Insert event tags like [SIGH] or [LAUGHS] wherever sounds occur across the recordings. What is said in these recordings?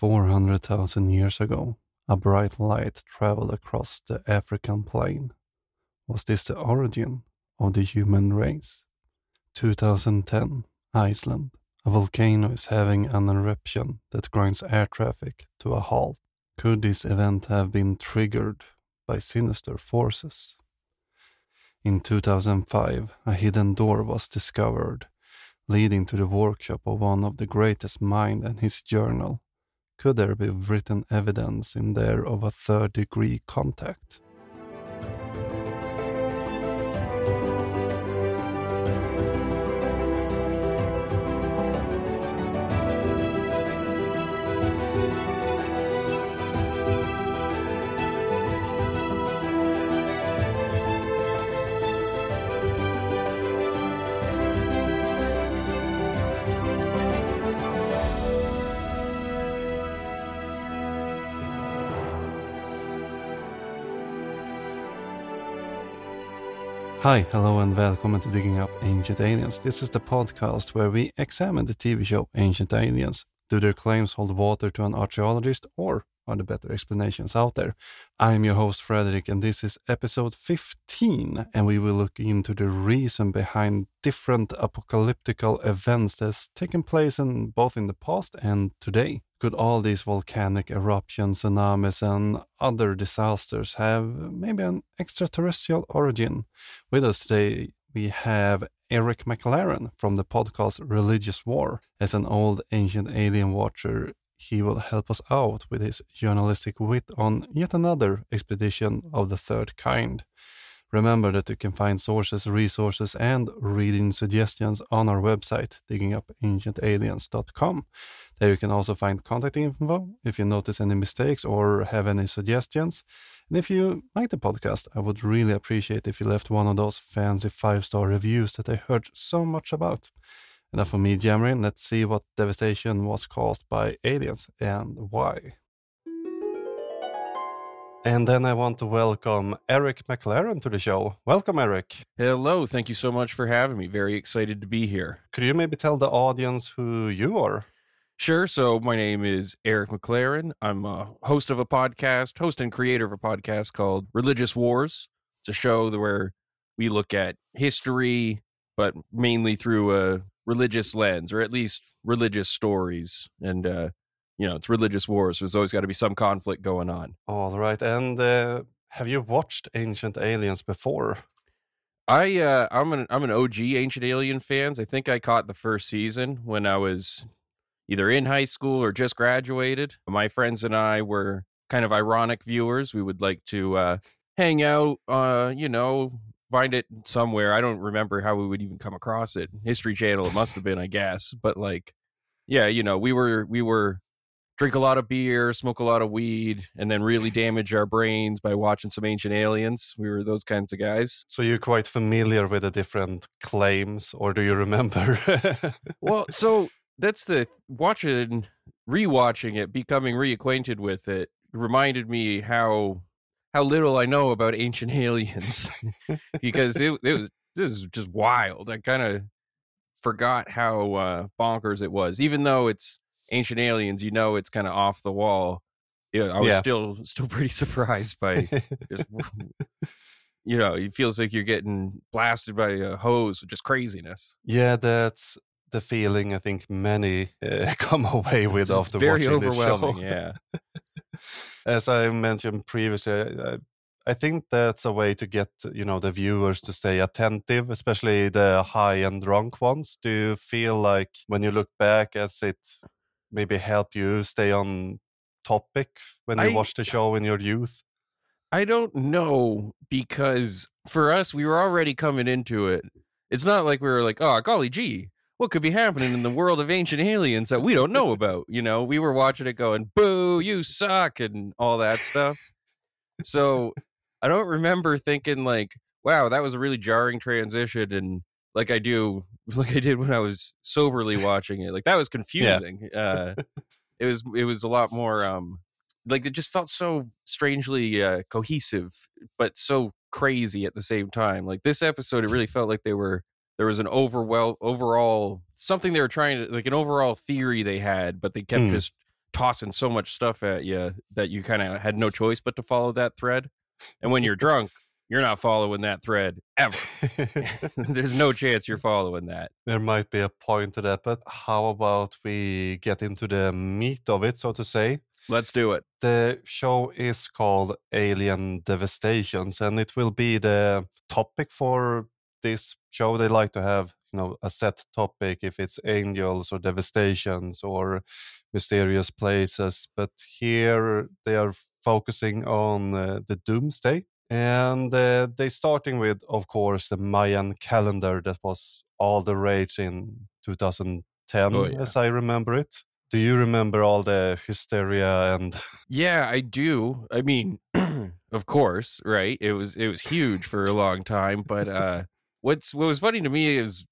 400,000 years ago, a bright light traveled across the African plain. Was this the origin of the human race? 2010, Iceland. A volcano is having an eruption that grinds air traffic to a halt. Could this event have been triggered by sinister forces? In 2005, a hidden door was discovered, leading to the workshop of one of the greatest minds and his journal. Could there be written evidence in there of a third degree contact? Hi, hello, and welcome to Digging Up Ancient Aliens. This is the podcast where we examine the TV show Ancient Aliens. Do their claims hold water to an archaeologist, or are there better explanations out there? I'm your host, Frederick, and this is episode 15, and we will look into the reason behind different apocalyptical events that's taken place in both in the past and today. Could all these volcanic eruptions, tsunamis, and other disasters have maybe an extraterrestrial origin? With us today, we have Eric McLaren from the podcast Religious War. As an old ancient alien watcher, he will help us out with his journalistic wit on yet another expedition of the third kind. Remember that you can find sources, resources, and reading suggestions on our website, diggingupancientaliens.com. There you can also find contact info if you notice any mistakes or have any suggestions. And if you like the podcast, I would really appreciate if you left one of those fancy five star reviews that I heard so much about. Enough for me jammering. Let's see what devastation was caused by aliens and why. And then I want to welcome Eric McLaren to the show. Welcome, Eric. Hello. Thank you so much for having me. Very excited to be here. Could you maybe tell the audience who you are? Sure. So, my name is Eric McLaren. I'm a host of a podcast, host and creator of a podcast called Religious Wars. It's a show where we look at history, but mainly through a religious lens, or at least religious stories. And uh, you know, it's religious wars. So there's always got to be some conflict going on. All right. And uh, have you watched Ancient Aliens before? I uh, I'm an I'm an OG Ancient Alien fans. I think I caught the first season when I was either in high school or just graduated. My friends and I were kind of ironic viewers. We would like to uh, hang out, uh, you know, find it somewhere. I don't remember how we would even come across it. History Channel, it must have been, I guess. But like, yeah, you know, we were we were drink a lot of beer, smoke a lot of weed, and then really damage our brains by watching some ancient aliens. We were those kinds of guys. So you're quite familiar with the different claims, or do you remember? [LAUGHS] well, so that's the watching, rewatching it, becoming reacquainted with it reminded me how how little I know about ancient [LAUGHS] aliens because it, it was this is just wild. I kind of forgot how uh, bonkers it was, even though it's Ancient Aliens, you know it's kind of off the wall. Yeah, I was yeah. still still pretty [LAUGHS] surprised by just [LAUGHS] you know, it feels like you're getting blasted by a hose with just craziness. Yeah, that's the feeling I think many uh, come away with after very watching overwhelming, this show. Yeah. As I mentioned previously, I, I think that's a way to get you know the viewers to stay attentive, especially the high and drunk ones. Do you feel like when you look back as it maybe help you stay on topic when you I, watch the show in your youth? I don't know because for us, we were already coming into it. It's not like we were like, oh, golly gee, what could be happening in the world of ancient aliens that we don't know about? You know, we were watching it going, boo, you suck, and all that stuff. so I don't remember thinking, like, wow, that was a really jarring transition. And like I do [LAUGHS] like I did when I was soberly watching it. Like that was confusing. Yeah. uh, it was it was a lot more um like it just felt so strangely uh, cohesive, but so crazy at the same time. Like this episode, it really felt like they were there was an overwhel overall something they were trying to like an overall theory they had, but they kept mm. just tossing so much stuff at you that you kind of had no choice but to follow that thread. And when you're [LAUGHS] drunk, you're not following that thread ever. [LAUGHS] [LAUGHS] There's no chance you're following that. there might be a point to that, but how about we get into the meat of it, so to say? Let's do it. The show is called Alien Devastations, and it will be the topic for this show. They like to have, you know, a set topic if it's angels or devastations or mysterious places. But here they are focusing on uh, the Doomsday, and uh, they starting with, of course, the Mayan calendar that was all the rage in 2010, Oh, yeah. as I remember it. Do you remember all the hysteria and Yeah, I do. I mean, [CLEARS THROAT] of course, right? It was it was huge for a long time, but uh what's what was funny to me is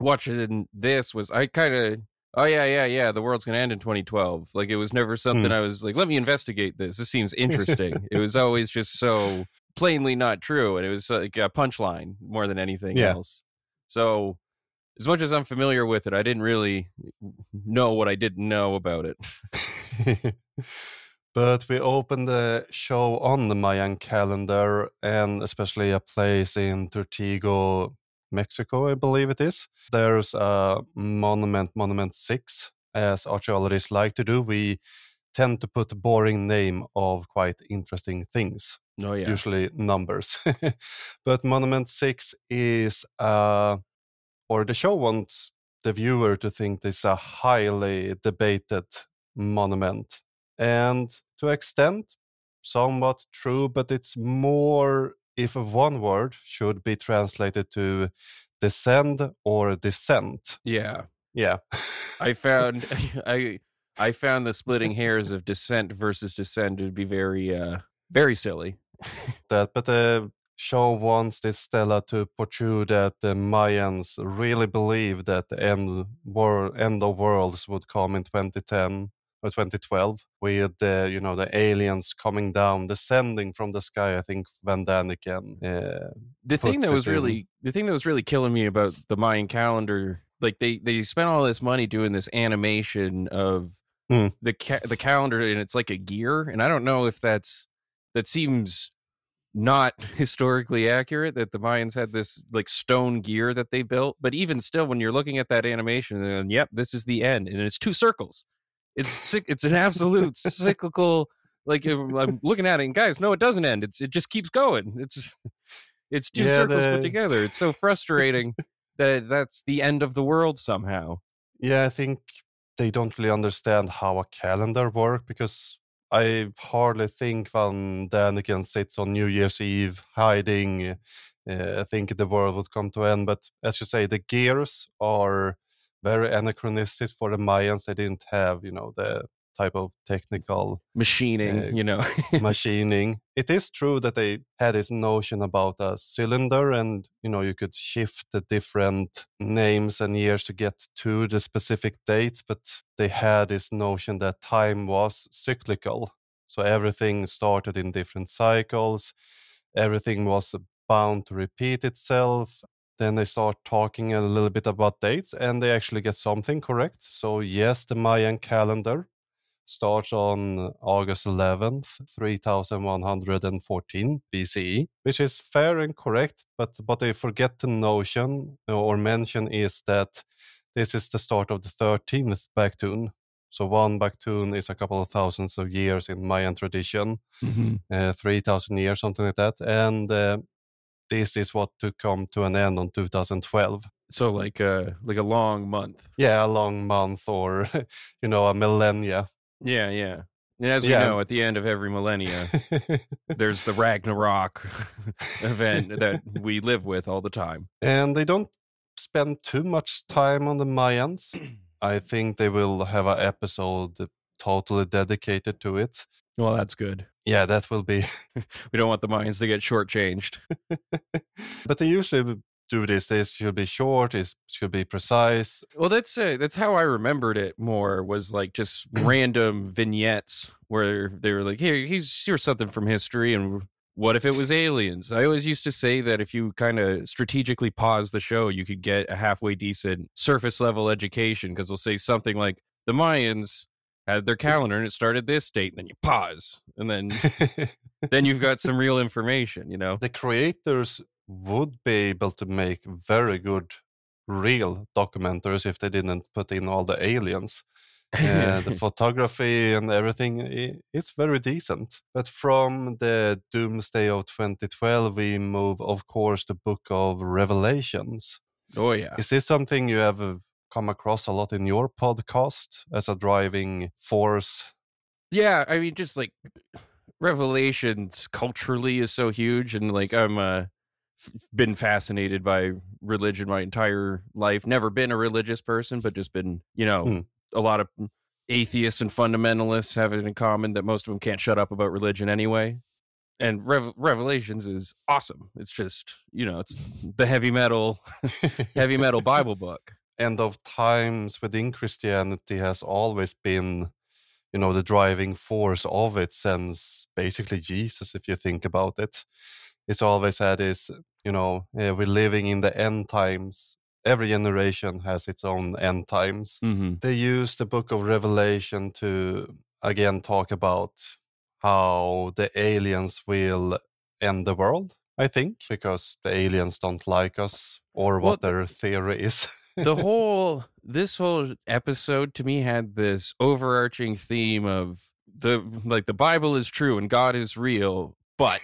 watching this was I kind of oh yeah, yeah, yeah, the world's going to end in 2012. Like it was never something Hmm. I was like, let me investigate this. This seems interesting. it was [LAUGHS] always just so plainly not true and it was like a punchline more than anything Yeah. else. So as much as I'm familiar with it, I didn't really know what I didn't know about it. [LAUGHS] [LAUGHS] but we opened the show on the Mayan calendar and especially a place in Tortuguero, Mexico, I believe it is. There's a monument, Monument 6, as archaeologists like to do. We tend to put a boring name of quite interesting things Oh yeah. usually numbers. [LAUGHS] but Monument 6 is, uh, or the show wants the viewer to think this is a highly debated monument. And to extent, somewhat true, but it's more if one word should be translated to descend or descent. Yeah. Yeah. I found [LAUGHS] [LAUGHS] I I found the splitting hairs of descent versus descend would be very uh very silly. [LAUGHS] that, but the show wants this stela to portray that the Mayans really believe that the end world, end of worlds would come in 2010 or 2012 with the you know the aliens coming down, descending from the sky. I think Von Däniken. Uh, The thing that was in. really the thing that was really killing me about the Mayan calendar, like they they spent all this money doing this animation of Hmm. the ca- the calendar and it's like a gear and I don't know if that's that seems not [LAUGHS] historically accurate that the Mayans had this like stone gear that they built. But even still, when you're looking at that animation, and yep, this is the end, and it's two circles. It's cyc- it's an absolute [LAUGHS] cyclical. Like I'm looking at it, and guys, no, it doesn't end. It's it just keeps going. It's it's two Yeah, circles put together. It's so frustrating [LAUGHS] that that's the end of the world somehow. yeah, I think they don't really understand how a calendar works because I hardly think Von Däniken sits on New Year's Eve hiding. Uh, I think the world would come to end. But as you say, the gears are very anachronistic for the Mayans. They didn't have, you know, the type of technical Machining, Uh, you know. [LAUGHS] machining. It is true that they had this notion about a cylinder and you know you could shift the different names and years to get to the specific dates, but they had this notion that time was cyclical. So everything started in different cycles, everything was bound to repeat itself. Then they start talking a little bit about dates and they actually get something correct. So, yes, the Mayan calendar starts on August 11th, 3114 BCE, which is fair and correct. But what they forget to notion or mention is that this is the start of the 13th Baktun. So one Baktun is a couple of thousands of years in Mayan tradition, uh, 3,000 years, something like that. And uh, this is what to come to an end on 2012. So like a like a long month. Yeah, a long month or, [LAUGHS] you know, a millennia. Yeah, yeah. And as we Yeah. know, at the end of every millennia, [LAUGHS] there's the Ragnarok [LAUGHS] event that we live with all the time. and they don't spend too much time on the Mayans. [CLEARS THROAT] I think they will have an episode totally dedicated to it. Well, that's good. Yeah, that will be. [LAUGHS] We don't want the Mayans to get shortchanged. [LAUGHS] but they usually do this. This should be short. It should be precise. Well, that's uh, that's how I remembered it more was like just [LAUGHS] random vignettes where they were like, "Here, here's here's something from history," and what if it was aliens? I always used to say that if you kind of strategically pause the show, you could get a halfway decent surface level education because they'll say something like, "The Mayans." Had their calendar and it started this date, and then you pause, and then [LAUGHS] then you've got some real information, you know. the creators would be able to make very good real documentaries if they didn't put in all the aliens. Uh, the [LAUGHS] photography and everything it's very decent but from the doomsday of 2012 we move of course to book of revelations oh yeah. is this something you have uh, come across a lot in your podcast as a driving force Yeah, I mean, just like Revelations culturally is so huge, and like I'm uh, been fascinated by religion my entire life. Never been a religious person, but just been, you know, Mm. a lot of atheists and fundamentalists have it in common that most of them can't shut up about religion anyway. And Rev- Revelations is awesome. It's just, you know, it's the heavy metal, [LAUGHS] heavy metal Bible book. End of times within Christianity has always been, you know, the driving force of it since basically Jesus, if you think about it. It's always had this, you know, uh, we're living in the end times. Every generation has its own end times. Mm-hmm. They use the book of Revelation to again talk about how the aliens will end the world. I think because the aliens don't like us or Well, what their theory is. [LAUGHS] the whole this whole episode to me had this overarching theme of the like the bible is true and god is real but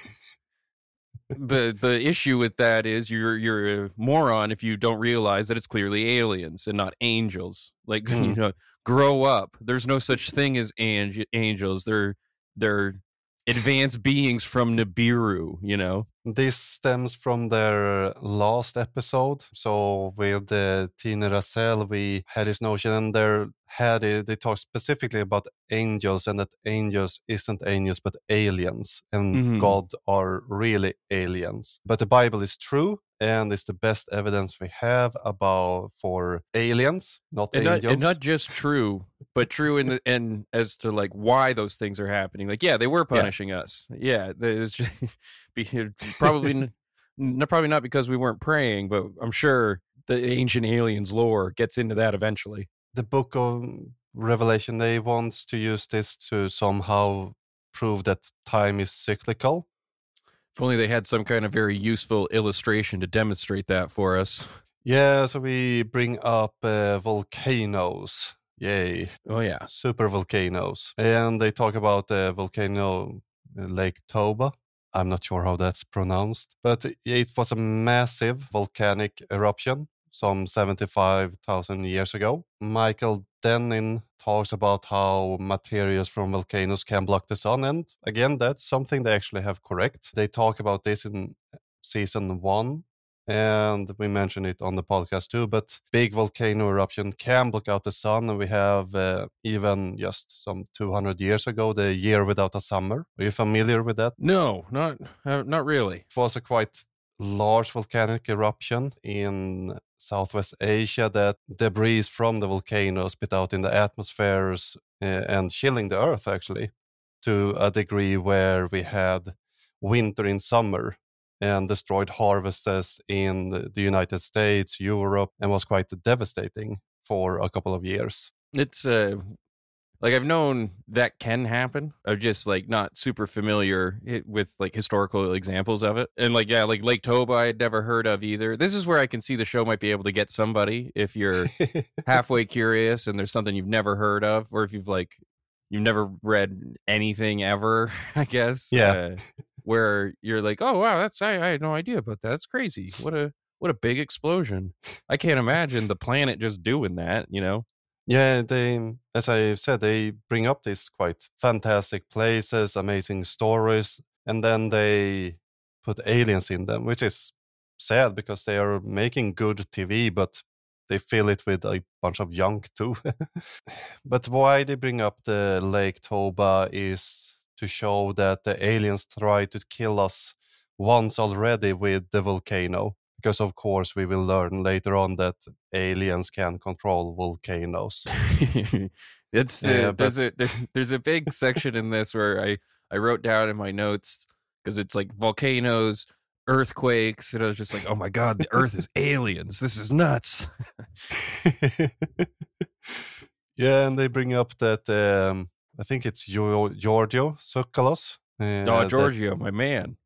the the issue with that is you're you're a moron if you don't realize that it's clearly aliens and not angels. Like [LAUGHS] you Hmm. know grow up. There's no such thing as ang- angels. They're they're advanced beings from nibiru you know This stems from their last episode. So with uh, Tina Russell, we had this notion, and they had it, they talked specifically about angels, and that angels isn't angels but aliens, and Mhm. God are really aliens. But the Bible is true, and it's the best evidence we have about for aliens, not and not, angels. and not just true, but true in the and as to like why those things are happening. Like, yeah, they were Yeah. punishing us. Yeah, it's just [LAUGHS] probably n- n- probably not because we weren't praying, but I'm sure the ancient aliens lore gets into that eventually. the book of Revelation, they want to use this to somehow prove that time is cyclical. If only they had some kind of very useful illustration to demonstrate that for us. Yeah, so we bring up uh, volcanoes. Yay, Oh yeah, super volcanoes. And they talk about the volcano uh, Lake Toba. I'm not sure how that's pronounced, but it was a massive volcanic eruption some 75,000 years ago. Michael Dennin talks about how materials from volcanoes can block the sun. And again, that's something they actually have correct. They talk about this in season one. And we mentioned it on the podcast too, but big volcano eruption can block out the sun. And we have uh, even just some 200 years ago, the year without a summer. Are you familiar with that? no, not uh, not really. It was a quite large volcanic eruption in Southwest Asia that debris from the volcano spit out in the atmospheres uh, and chilling the earth actually to a degree where we had winter in summer and destroyed harvests in the United States, Europe, and was quite devastating for a couple of years. It's uh like I've known that can happen. I'm just like not super familiar with like historical examples of it. And like yeah, like Lake Toba I had never heard of either. This is where I can see the show might be able to get somebody if you're [LAUGHS] halfway curious and there's something you've never heard of or if you've like you've never read anything ever, [LAUGHS] I guess. Yeah. Uh, where you're like, "Oh wow, that's I, I had no idea about that. That's crazy. What a what a big explosion. I can't imagine the planet just doing that, you know." Yeah, they, as I said, they bring up these quite fantastic places, amazing stories, and then they put aliens in them, which is sad because they are making good TV, but they fill it with a bunch of junk too. [LAUGHS] but why they bring up the Lake Toba is to show that the aliens tried to kill us once already with the volcano because of course we will learn later on that aliens can control volcanoes [LAUGHS] it's there's a there, [LAUGHS] there's a big section in this where I I wrote down in my notes because it's like volcanoes, earthquakes, and I was just like, oh my god, the Earth is aliens. This is nuts. [LAUGHS] Yeah, and they bring up that um, I think it's Giorgio Tsoukalos. Uh, No, that- Giorgio, my man.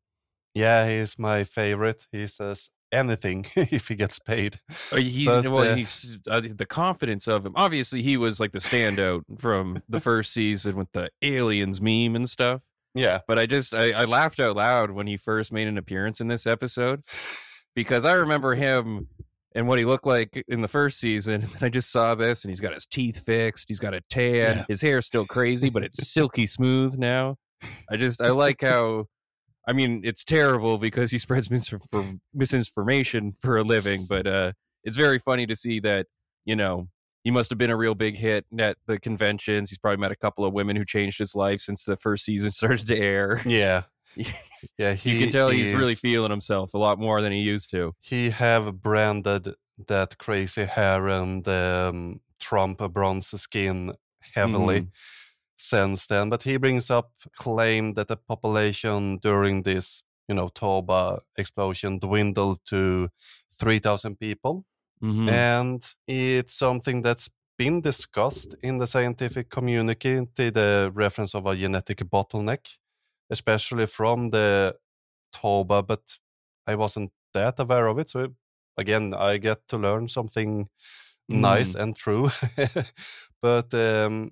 yeah, he's my favorite. He says anything [LAUGHS] if he gets paid. Uh, He's But, well, uh, he's uh, the confidence of him. Obviously, he was like the standout from the first season with the aliens meme and stuff. Yeah, But I just I, I laughed out loud when he first made an appearance in this episode because I remember him and what he looked like in the first season. And I just saw this, and he's got his teeth fixed. He's got a tan. Yeah. His hair's still crazy, but it's silky smooth now. I just I like how. I mean, it's terrible because he [LAUGHS] spreads mis- misinformation for a living, but uh, it's very funny to see that you know he must have been a real big hit at the conventions. He's probably met a couple of women who changed his life since the first season [LAUGHS] started to air. yeah, [LAUGHS] yeah. He you can tell he's really feeling himself a lot more than he used to. he have branded that crazy hair and um, Trump bronze skin heavily Mhm. Since then. But he brings up claim that the population during this, you know, Toba explosion dwindled to three thousand people, Mhm. and it's something that's been discussed in the scientific community. The reference of a genetic bottleneck, especially from the Toba, but I wasn't that aware of it. So again, I get to learn something nice and true. [LAUGHS] but um,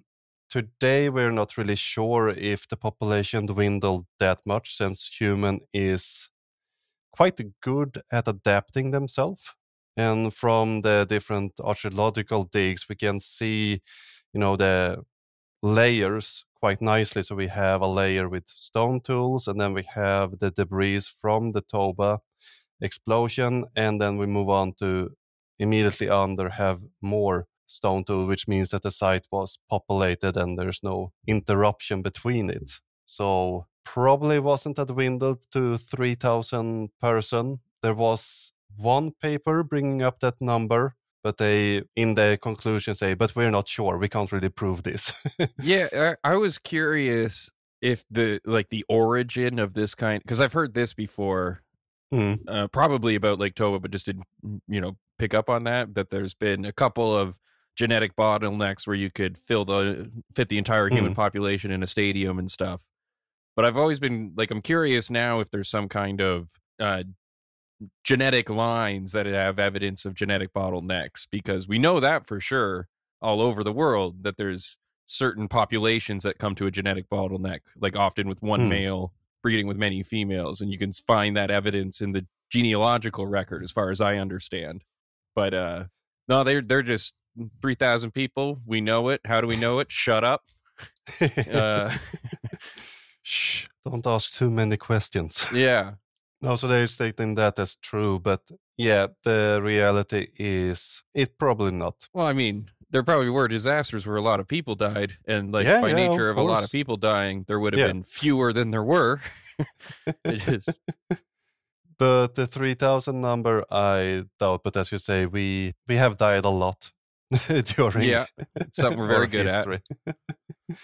today we're not really sure if the population dwindled that much, since human is quite good at adapting themselves. And from the different archaeological digs, we can see, you know, the layers quite nicely. So we have a layer with stone tools, and then we have the debris from the Toba explosion, and then we move on to immediately under have more stone tool, which means that the site was populated and there's no interruption between it. So probably wasn't a dwindle to 3,000 person. There was one paper bringing up that number, but they in the conclusion say, but we're not sure. We can't really prove this. [LAUGHS] yeah, I, I was curious if the like the origin of this kind because I've heard this before, Hmm. uh, probably about Lake Toba, but just didn't you know pick up on that. That there's been a couple of genetic bottlenecks where you could fill the fit the entire human Mhm. population in a stadium and stuff. But I've always been like I'm curious now if there's some kind of uh, genetic lines that have evidence of genetic bottlenecks because we know that for sure all over the world that there's certain populations that come to a genetic bottleneck like often with one Hmm. male breeding with many females and you can find that evidence in the genealogical record as far as I understand but uh no they're they're just 3000 people we know it how do we know it shut up [LAUGHS] uh Shh, don't ask too many questions. [LAUGHS] yeah No, so they're stating that as true, but yeah, the reality is it probably not. Well, I mean, there probably were disasters where a lot of people died, and like Yeah, by yeah, nature of of, a lot of people dying, there would have Yeah. been fewer than there were. [LAUGHS] it just But the 3000 number, I doubt. But as you say, we we have died a lot [LAUGHS] during Yeah, something we're [LAUGHS] very good at. history. [LAUGHS]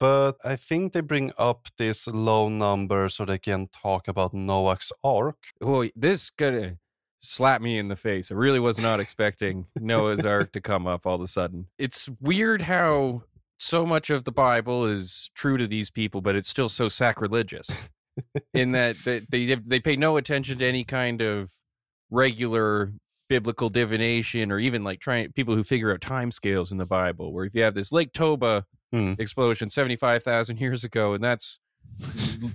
but I think they bring up this low number so they can talk about Noah's Ark. oh, this gonna slap me in the face. I really was not expecting Noah's Ark to come up all of a sudden. It's weird how so much of the Bible is true to these people, but it's still so sacrilegious. in that they they they pay no attention to any kind of regular biblical divination or even like trying people who figure out time scales in the Bible. Where if you have this Lake Toba Hmm. explosion seventy five thousand years ago, and that's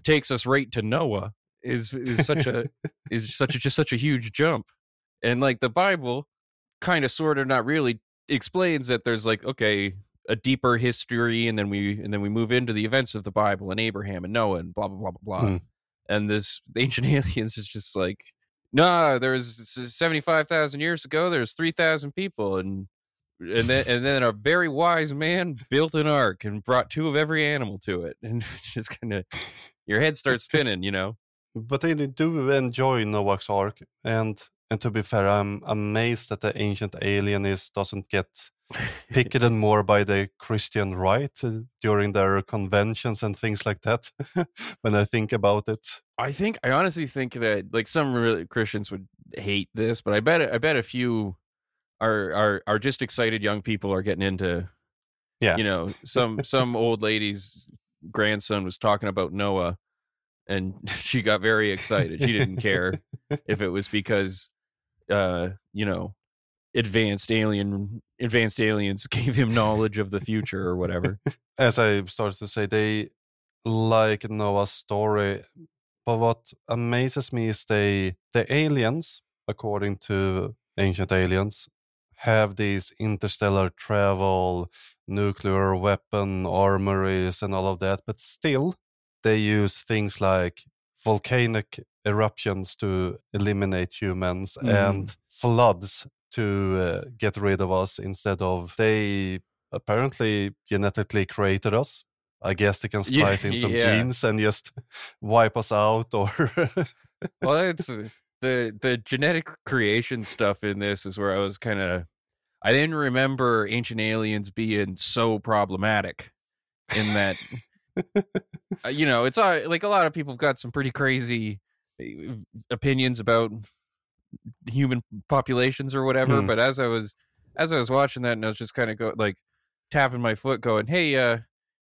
takes us right to Noah, is is such a [LAUGHS] is such a just such a huge jump. And like the Bible, kind of sort of not really explains that there's like okay a deeper history and then we and then we move into the events of the bible and abraham and noah and blah blah blah blah blah Hmm. and this ancient [LAUGHS] aliens is just like no there's 75000 years ago there's 3000 people and and then and then a very wise man built an ark and brought two of every animal to it and [LAUGHS] just kind of your head starts spinning you know? But they do enjoy Noah's Ark, and and to be fair, I'm amazed that the ancient alienist doesn't get [LAUGHS] picketed more by the Christian right uh, during their conventions and things like that. [LAUGHS] when I think about it, I think I honestly think that like some really Christians would hate this, but I bet I bet a few are are are just excited young people are getting into Yeah. You know, some [LAUGHS] some old lady's grandson was talking about Noah and she got very excited. She didn't care if it was because uh, you know, advanced alien advanced aliens [LAUGHS] gave him knowledge of the future or whatever. [LAUGHS] As I started to say, they like Noah's story, but what amazes me is they the aliens, according to ancient aliens, have these interstellar travel, nuclear weapon armories, and all of that, but still they use things like volcanic eruptions to eliminate humans Mm. and floods to uh, get rid of us instead of they apparently genetically created us i guess they can [LAUGHS] Yeah, splice in some yeah. genes and just [LAUGHS] wipe us out or well, [LAUGHS] it's uh, the the genetic creation stuff in this is where I was kind of I didn't remember ancient aliens being so problematic in that uh, you know it's all, like a lot of people have got some pretty crazy uh, opinions about human populations or whatever Hmm. but as i was as i was watching that and i was just kind of go like tapping my foot going hey uh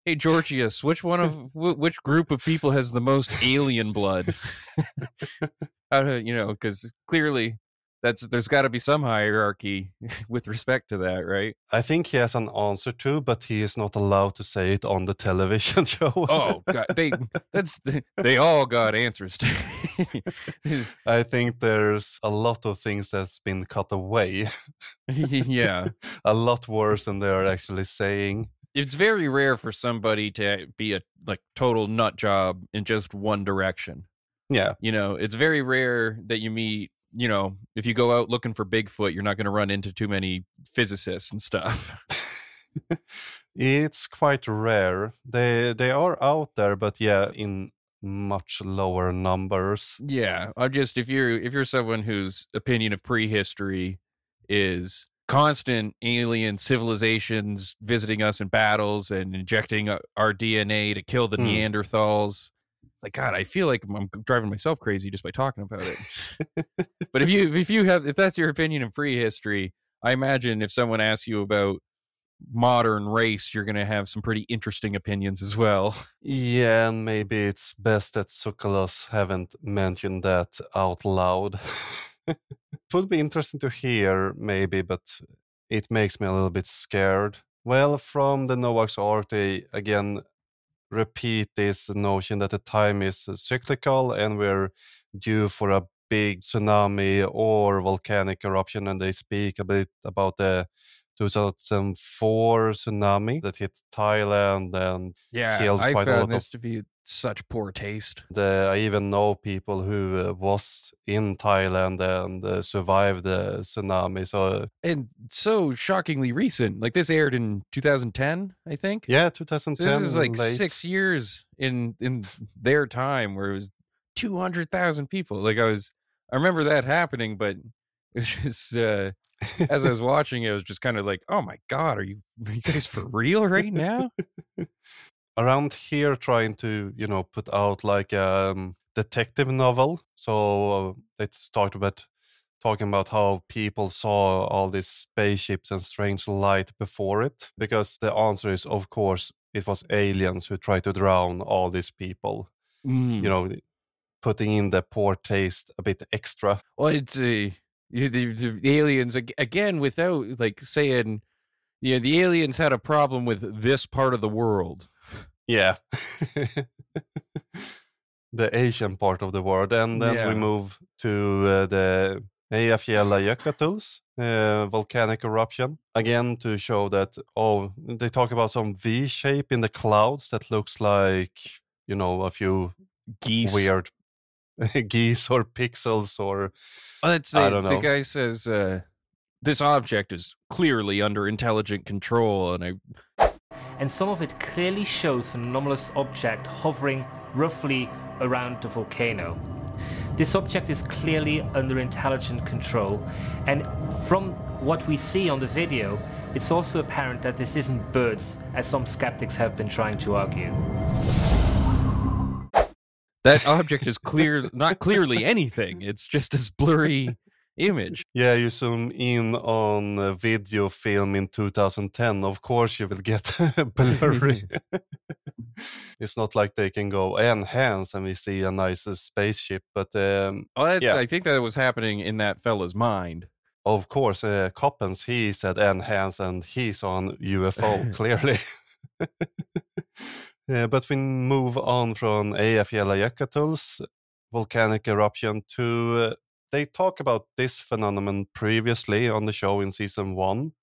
hey georgius which one of [LAUGHS] wh- which group of people has the most alien blood [LAUGHS] do you know because clearly that's there's got to be some hierarchy [LAUGHS] with respect to that right? I think he has an answer to but he is not allowed to say it on the television [LAUGHS] show. Oh god they that's they all got answers to [LAUGHS] i think there's a lot of things that's been cut away. Yeah. A lot worse than they are actually saying. It's very rare for somebody to be a like total nut job in just one direction. Yeah. You know it's very rare that you meet you know if you go out looking for bigfoot you're not going to run into too many physicists and stuff. [LAUGHS] It's quite rare. They they are out there but yeah in much lower numbers. Yeah i just if you're if you're someone whose opinion of prehistory is constant alien civilizations visiting us in battles and injecting uh, our dna to kill the Hmm. neanderthals like god i feel like i'm driving myself crazy just by talking about it. [LAUGHS] But if you if you have if that's your opinion of prehistory i imagine if someone asks you about modern race you're going to have some pretty interesting opinions as well. [LAUGHS] Yeah and maybe it's best that Tsoukalos haven't mentioned that out loud. [LAUGHS] It would be interesting to hear maybe but it makes me a little bit scared. Well from the Noah's Ark they again repeat this notion that the time is cyclical and we're due for a big tsunami or volcanic eruption and they speak a bit about the 2004 tsunami that hit Thailand and yeah Killed i quite a lot of- to be such poor taste? The, I even know people who uh, was in Thailand and uh, survived the tsunami so and so shockingly recent like this aired in 2010 i think? Yeah So 2010 this is like late. six years in in their time where it was 200000 people like i was i remember that happening but [LAUGHS] it was just uh as i was [LAUGHS] watching it, it was just kind of like oh my god are you are you guys for real right now [LAUGHS] around here trying to you know put out like a um, detective novel. So uh, they start about talking about how people saw all these spaceships and strange light before it because the answer is of course it was aliens who tried to drown all these people Mm. you know putting in the poor taste a bit extra. Well it's a the, the, the aliens again without like saying yeah the aliens had a problem with this part of the world yeah. [LAUGHS] The asian part of the world and then we move to uh, the Eyjafjallajökull's uh, volcanic eruption. Again to show that oh they talk about some V shape in the clouds that looks like you know a few geese. weird [LAUGHS] geese or pixels or Well, Let's I say don't the guy says uh, this object is clearly under intelligent control, and I and some of it clearly shows an anomalous object hovering roughly around the volcano. This object is clearly under intelligent control, and from what we see on the video, it's also apparent that this isn't birds, as some skeptics have been trying to argue. that object is clear, not clearly anything. It's just this blurry image. Yeah, you zoom in on a video film in 2010. Of course, you will get [LAUGHS] blurry. [LAUGHS] it's not like they can go enhance and we see a nice uh, spaceship, but um, that's, Yeah. I think that was happening in that fella's mind. of course, uh, Coppens he said enhance and he's on UFO [LAUGHS] clearly. Yeah, but we move on from Eyjafjallajökull's volcanic eruption to uh, they talk about this phenomenon previously on the show in season one,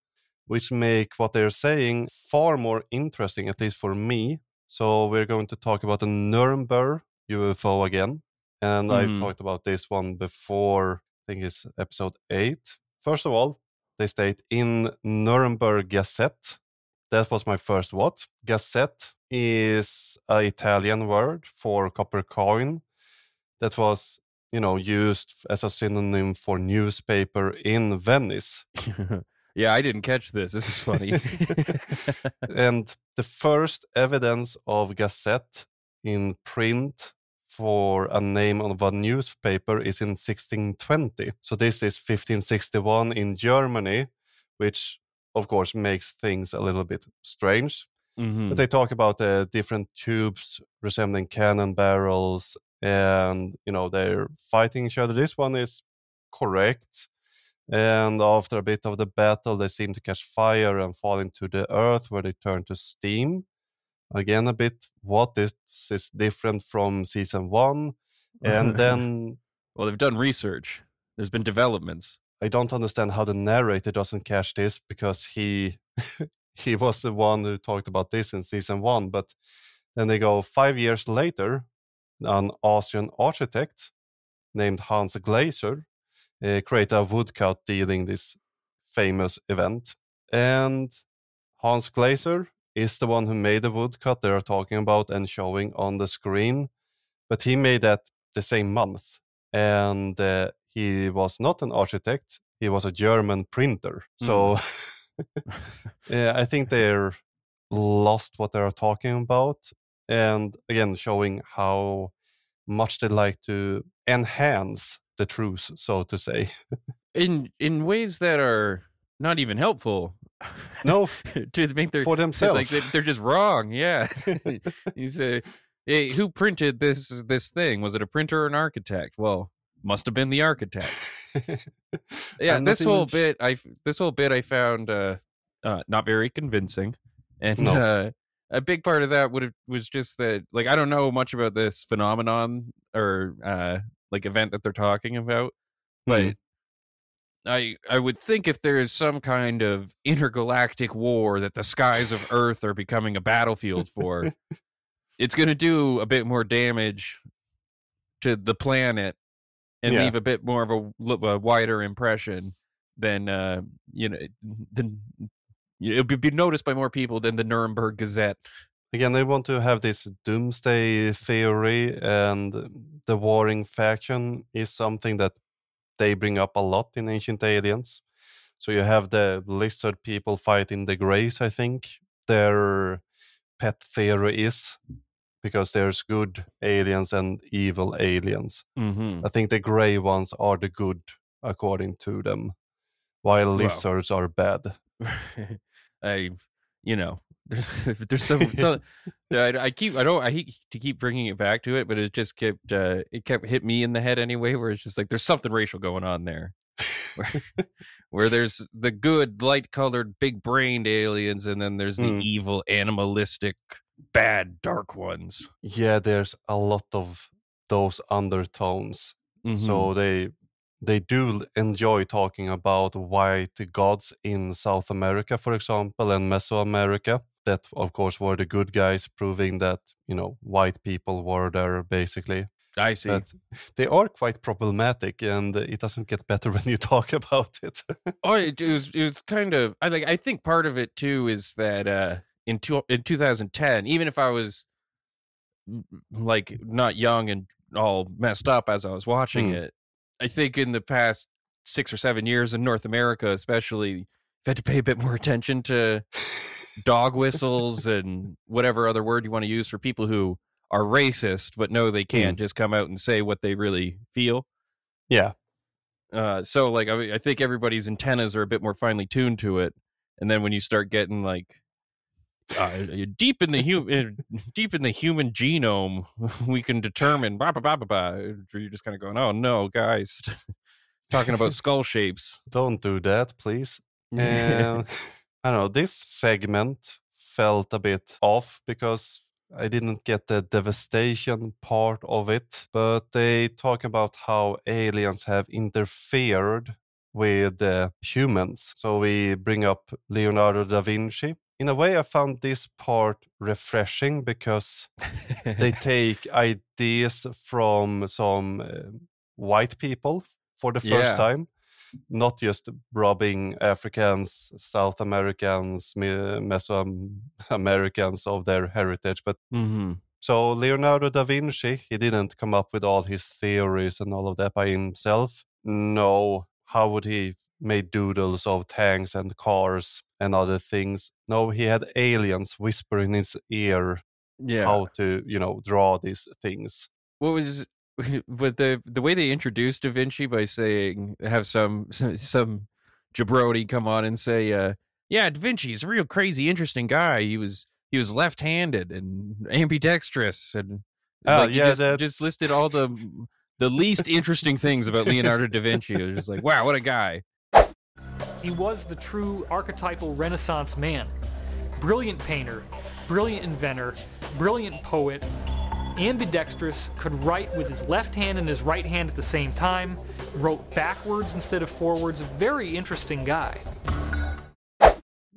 which make what they're saying far more interesting, at least for me. So we're going to talk about the Nuremberg UFO again, and I've Mhm. talked about this one before. I think it's episode eight. First of all, they state in Nuremberg Gazette. That was my first what? Gazette is an Italian word for copper coin that was, you know, used as a synonym for newspaper in Venice. [LAUGHS] yeah, I didn't catch this. This is funny. [LAUGHS] [LAUGHS] and the first evidence of Gazette in print for a name of a newspaper is in 1620. So this is 1561 in Germany, which of course makes things a little bit strange. Mhm. But they talk about uh, different tubes resembling cannon barrels, and you know they're fighting each other. This one is correct, and after a bit of the battle, they seem to catch fire and fall into the earth, where they turn to steam. Again, a bit what this is different from season one, and [LAUGHS] then well, they've done research. There's been developments. I don't understand how the narrator doesn't catch this because he [LAUGHS] he was the one who talked about this in season one. But then they go five years later, an Austrian architect named Hans Glaser uh, created a woodcut dealing this famous event. And Hans Glaser is the one who made the woodcut they are talking about and showing on the screen. But he made that the same month. And uh, he was not an architect, he was a German printer. So [LAUGHS] [LAUGHS] yeah, I think they're lost what they're talking about. And again, showing how much they like to enhance the truth, so to say. [LAUGHS] in in ways that are not even helpful. No, [LAUGHS] to make their for themselves. like they're, they're just wrong. Yeah, [LAUGHS] he's a hey, who printed this this thing? Was it a printer or an architect? Well, must have been the architect. Yeah, this whole bit I this whole bit I found uh, uh not very convincing, and No. uh, a big part of that would have was just that like I don't know much about this phenomenon or uh like event that they're talking about, but Mhm. I I would think if there is some kind of intergalactic war that the skies of Earth are becoming a battlefield for, [LAUGHS] it's going to do a bit more damage to the planet and Yeah. leave a bit more of a wider impression than uh you know than it'll be, be noticed by more people than the Nuremberg Gazette. Again, they want to have this doomsday theory, and the warring faction is something that they bring up a lot in Ancient Aliens. So you have the lizard people fighting the Greys, I think. Their pet theory is because there's good aliens and evil aliens. Mm-hmm. I think the Grey ones are the good, according to them, while lizards are bad. [LAUGHS] I, you know, [LAUGHS] there's some, so [LAUGHS] I, I keep, I don't, I hate to keep bringing it back to it, but it just kept, uh, it kept hit me in the head anyway, where it's just like there's something racial going on there, where, [LAUGHS] where there's the good light colored, big brained aliens, and then there's the Mm. evil, animalistic, bad, dark ones. yeah, there's a lot of those undertones. Mhm. So they they do enjoy talking about white gods in South America, for example, and Mesoamerica. That, of course, were the good guys, proving that you know white people were there basically. I see. But they are quite problematic, and it doesn't get better [LAUGHS] when you talk about it. Oh, it, was it was kind of I like I think part of it too is that uh in two, in 2010, even if I was mm, like not young and all messed up as I was watching Hmm. it, I think in the past six or seven years in North America, especially, you've had to pay a bit more attention to dog whistles and whatever other word you want to use for people who are racist but know they can't just come out and say what they really feel. yeah, Uh, so like I, I think everybody's antennas are a bit more finely tuned to it, and then when you start getting like uh, deep in the human deep in the human genome, [LAUGHS] we can determine blah blah blah blah. blah. You're just kind of going, oh no, guys, [LAUGHS] talking about [LAUGHS] skull shapes. Don't do that, please. And I don't know, this segment felt a bit off because I didn't get the devastation part of it, but they talk about how aliens have interfered with uh, humans. So we bring up Leonardo da Vinci. In a way, I found this part refreshing because they [LAUGHS] take ideas from some uh, white people for the first Yeah. time, not just robbing Africans, South Americans, Me- Mesoamericans of their heritage, but mm-hmm. so Leonardo da Vinci, he didn't come up with all his theories and all of that by himself. No, how would he made doodles of tanks and cars and other things? No, he had aliens whisper in his ear Yeah. how to, you know, draw these things. what was [LAUGHS] but the the way they introduced Da Vinci by saying have some [LAUGHS] some jabroni come on and say, uh, yeah, Da Vinci is a real crazy, interesting guy. He was he was left-handed and ambidextrous, and Oh, like, yeah, just, just listed all the the least interesting things about Leonardo da Vinci. It was just like, wow, what a guy. He was the true archetypal Renaissance man. Brilliant painter, brilliant inventor, brilliant poet, ambidextrous, could write with his left hand and his right hand at the same time, wrote backwards instead of forwards. Very interesting guy.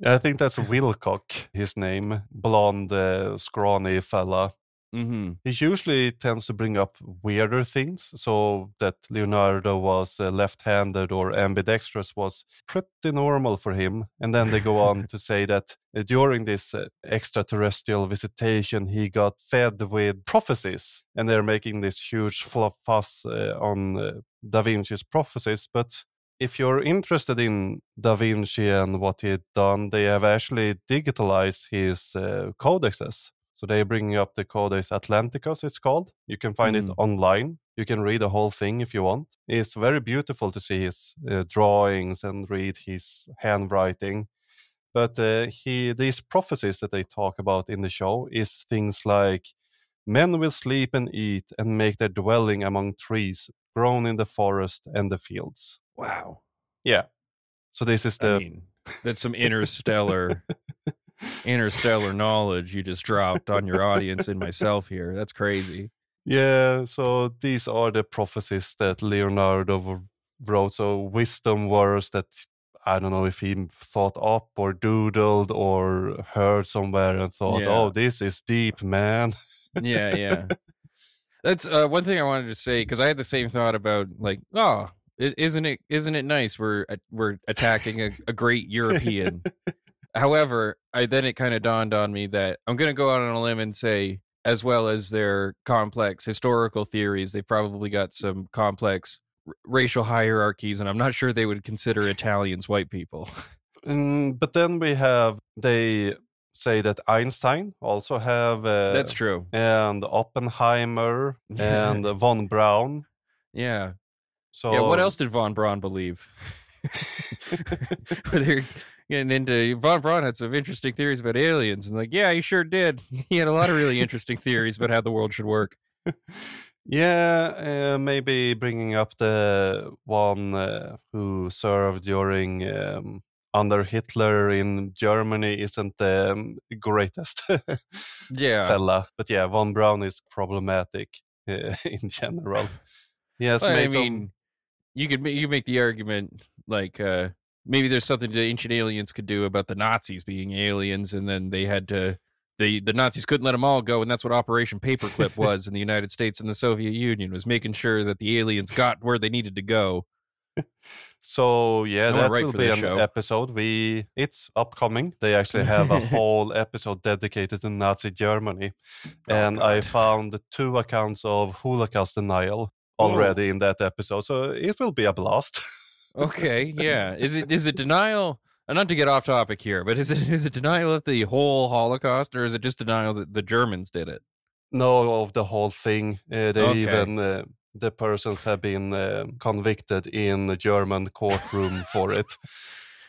I think that's Wilcock, his name, blonde, uh, scrawny fella. Mm-hmm. He usually tends to bring up weirder things, so that Leonardo was uh, left-handed or ambidextrous was pretty normal for him. And then they go on [LAUGHS] to say that uh, during this uh, extraterrestrial visitation, he got fed with prophecies, and they're making this huge fluff fuss uh, on uh, Da Vinci's prophecies. But if you're interested in Da Vinci and what he had done, they have actually digitalized his uh, codexes. So they're bringing up the Codex Atlanticus, it's called. You can find it Mm. online. You can read the whole thing if you want. It's very beautiful to see his uh, drawings and read his handwriting. But uh, he, these prophecies that they talk about in the show is things like men will sleep and eat and make their dwelling among trees grown in the forest and the fields. Wow. Yeah. So this is the I mean, that's some interstellar [LAUGHS] interstellar knowledge you just dropped on your audience and myself here. That's crazy. Yeah, so these are the prophecies that Leonardo wrote. So wisdom words that I don't know if he thought up or doodled or heard somewhere and thought, Yeah. "Oh, this is deep, man." Yeah, yeah. That's uh, one thing I wanted to say because I had the same thought about like, oh, isn't it isn't it nice we're we're attacking a, a great [LAUGHS] European. However, I then it kind of dawned on me that I'm going to go out on a limb and say, as well as their complex historical theories, they've probably got some complex r- racial hierarchies, and I'm not sure they would consider Italians white people. Mm, but then we have they say that Einstein also have uh, That's true. and Oppenheimer and [LAUGHS] von Braun. Yeah. So Yeah. What else did von Braun believe? [LAUGHS] They're getting into von Braun had some interesting theories about aliens, and like, yeah, he sure did. [LAUGHS] He had a lot of really interesting theories about how the world should work. [LAUGHS] Yeah, uh, maybe bringing up the one uh, who served during um, under Hitler in Germany isn't the um, greatest Yeah. fella, but yeah, von Braun is problematic uh, in general. Yes, Well, I mean, you could you could make the argument like uh, maybe there's something the ancient aliens could do about the Nazis being aliens, and then they had to. The, the Nazis couldn't let them all go, and that's what Operation Paperclip [LAUGHS] was in the United States and the Soviet Union was making sure that the aliens got where they needed to go. [LAUGHS] So yeah, wanna that write will be an show. episode. We it's upcoming. They [LAUGHS] actually have a whole episode dedicated to Nazi Germany, Oh, and I found two accounts of Holocaust denial Whoa. already in that episode. So it will be a blast. Okay, yeah. Is it is it denial? uh, Not to get off topic here, but is it is it denial of the whole Holocaust, or is it just denial that the Germans did it? no, of the whole thing. Uh, they Okay. even uh, the persons have been uh, convicted in a German courtroom for it. [LAUGHS]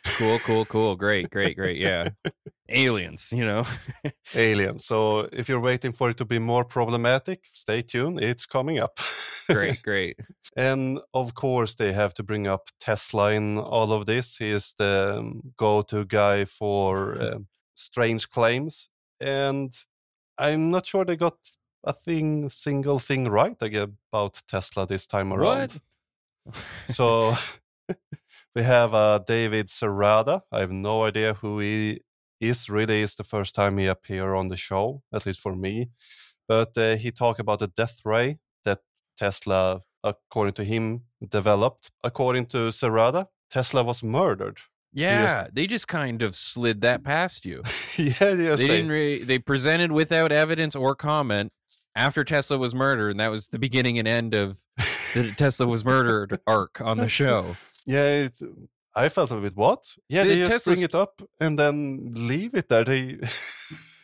Cool, cool, cool. Great, great, great. Yeah. Aliens, you know. [LAUGHS] Alien. So if you're waiting for it to be more problematic, stay tuned. It's coming up. great, [LAUGHS] great. And of course, they have to bring up Tesla in all of this. He is the um, go to guy for uh, [LAUGHS] strange claims. And I'm not sure they got a thing, single thing right about Tesla this time around. What? So we have uh, David Sereda. I have no idea who he is. Really, is the first time he appear on the show, at least for me. But uh, he talked about the death ray that Tesla, according to him, developed. According to Sereda, Tesla was murdered. Yeah, they just kind of slid that past you. [LAUGHS] yeah, They they- didn't. Re- they presented without evidence or comment after Tesla was murdered, and that was the beginning and end of the Tesla was murdered arc on the show. Yeah, it, um, I felt a bit what? Yeah, The they just bring it up and then leave it there. They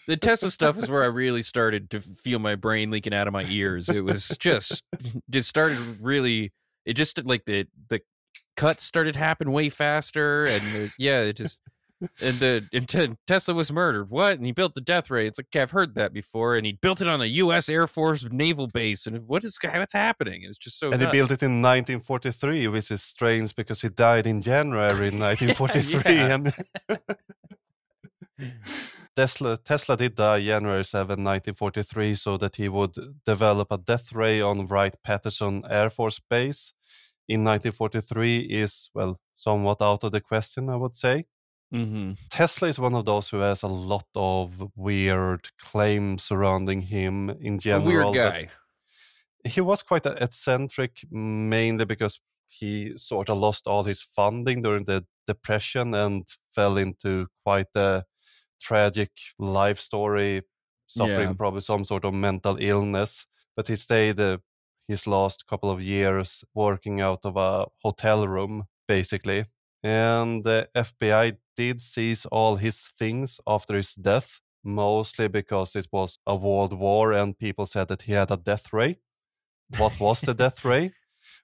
The Tesla [LAUGHS] stuff is where I really started to feel my brain leaking out of my ears. It was just [LAUGHS] just started really. It just like the the cuts started happen way faster, and the, yeah, it just and the and te- Tesla was murdered. What? And he built the death ray. It's like I've heard that before, and he built it on a U.S. Air Force naval base. And what is what's happening? It's just so. and he built it in 1943, which is strange because he died in January 1943. [LAUGHS] yeah. And [LAUGHS] Tesla Tesla did die January 7, 1943, so that he would develop a death ray on Wright Patterson Air Force Base in 1943 is well somewhat out of the question, I would say. Mm-hmm. Tesla is one of those who has a lot of weird claims surrounding him in A general. weird guy. he was quite eccentric, mainly because he sort of lost all his funding during the depression and fell into quite a tragic life story, suffering Yeah. probably some sort of mental illness. But he stayed uh, his last couple of years working out of a hotel room, basically. And the FBI did seize all his things after his death, mostly because it was a world war and people said that he had a death ray. What was the death ray? [LAUGHS]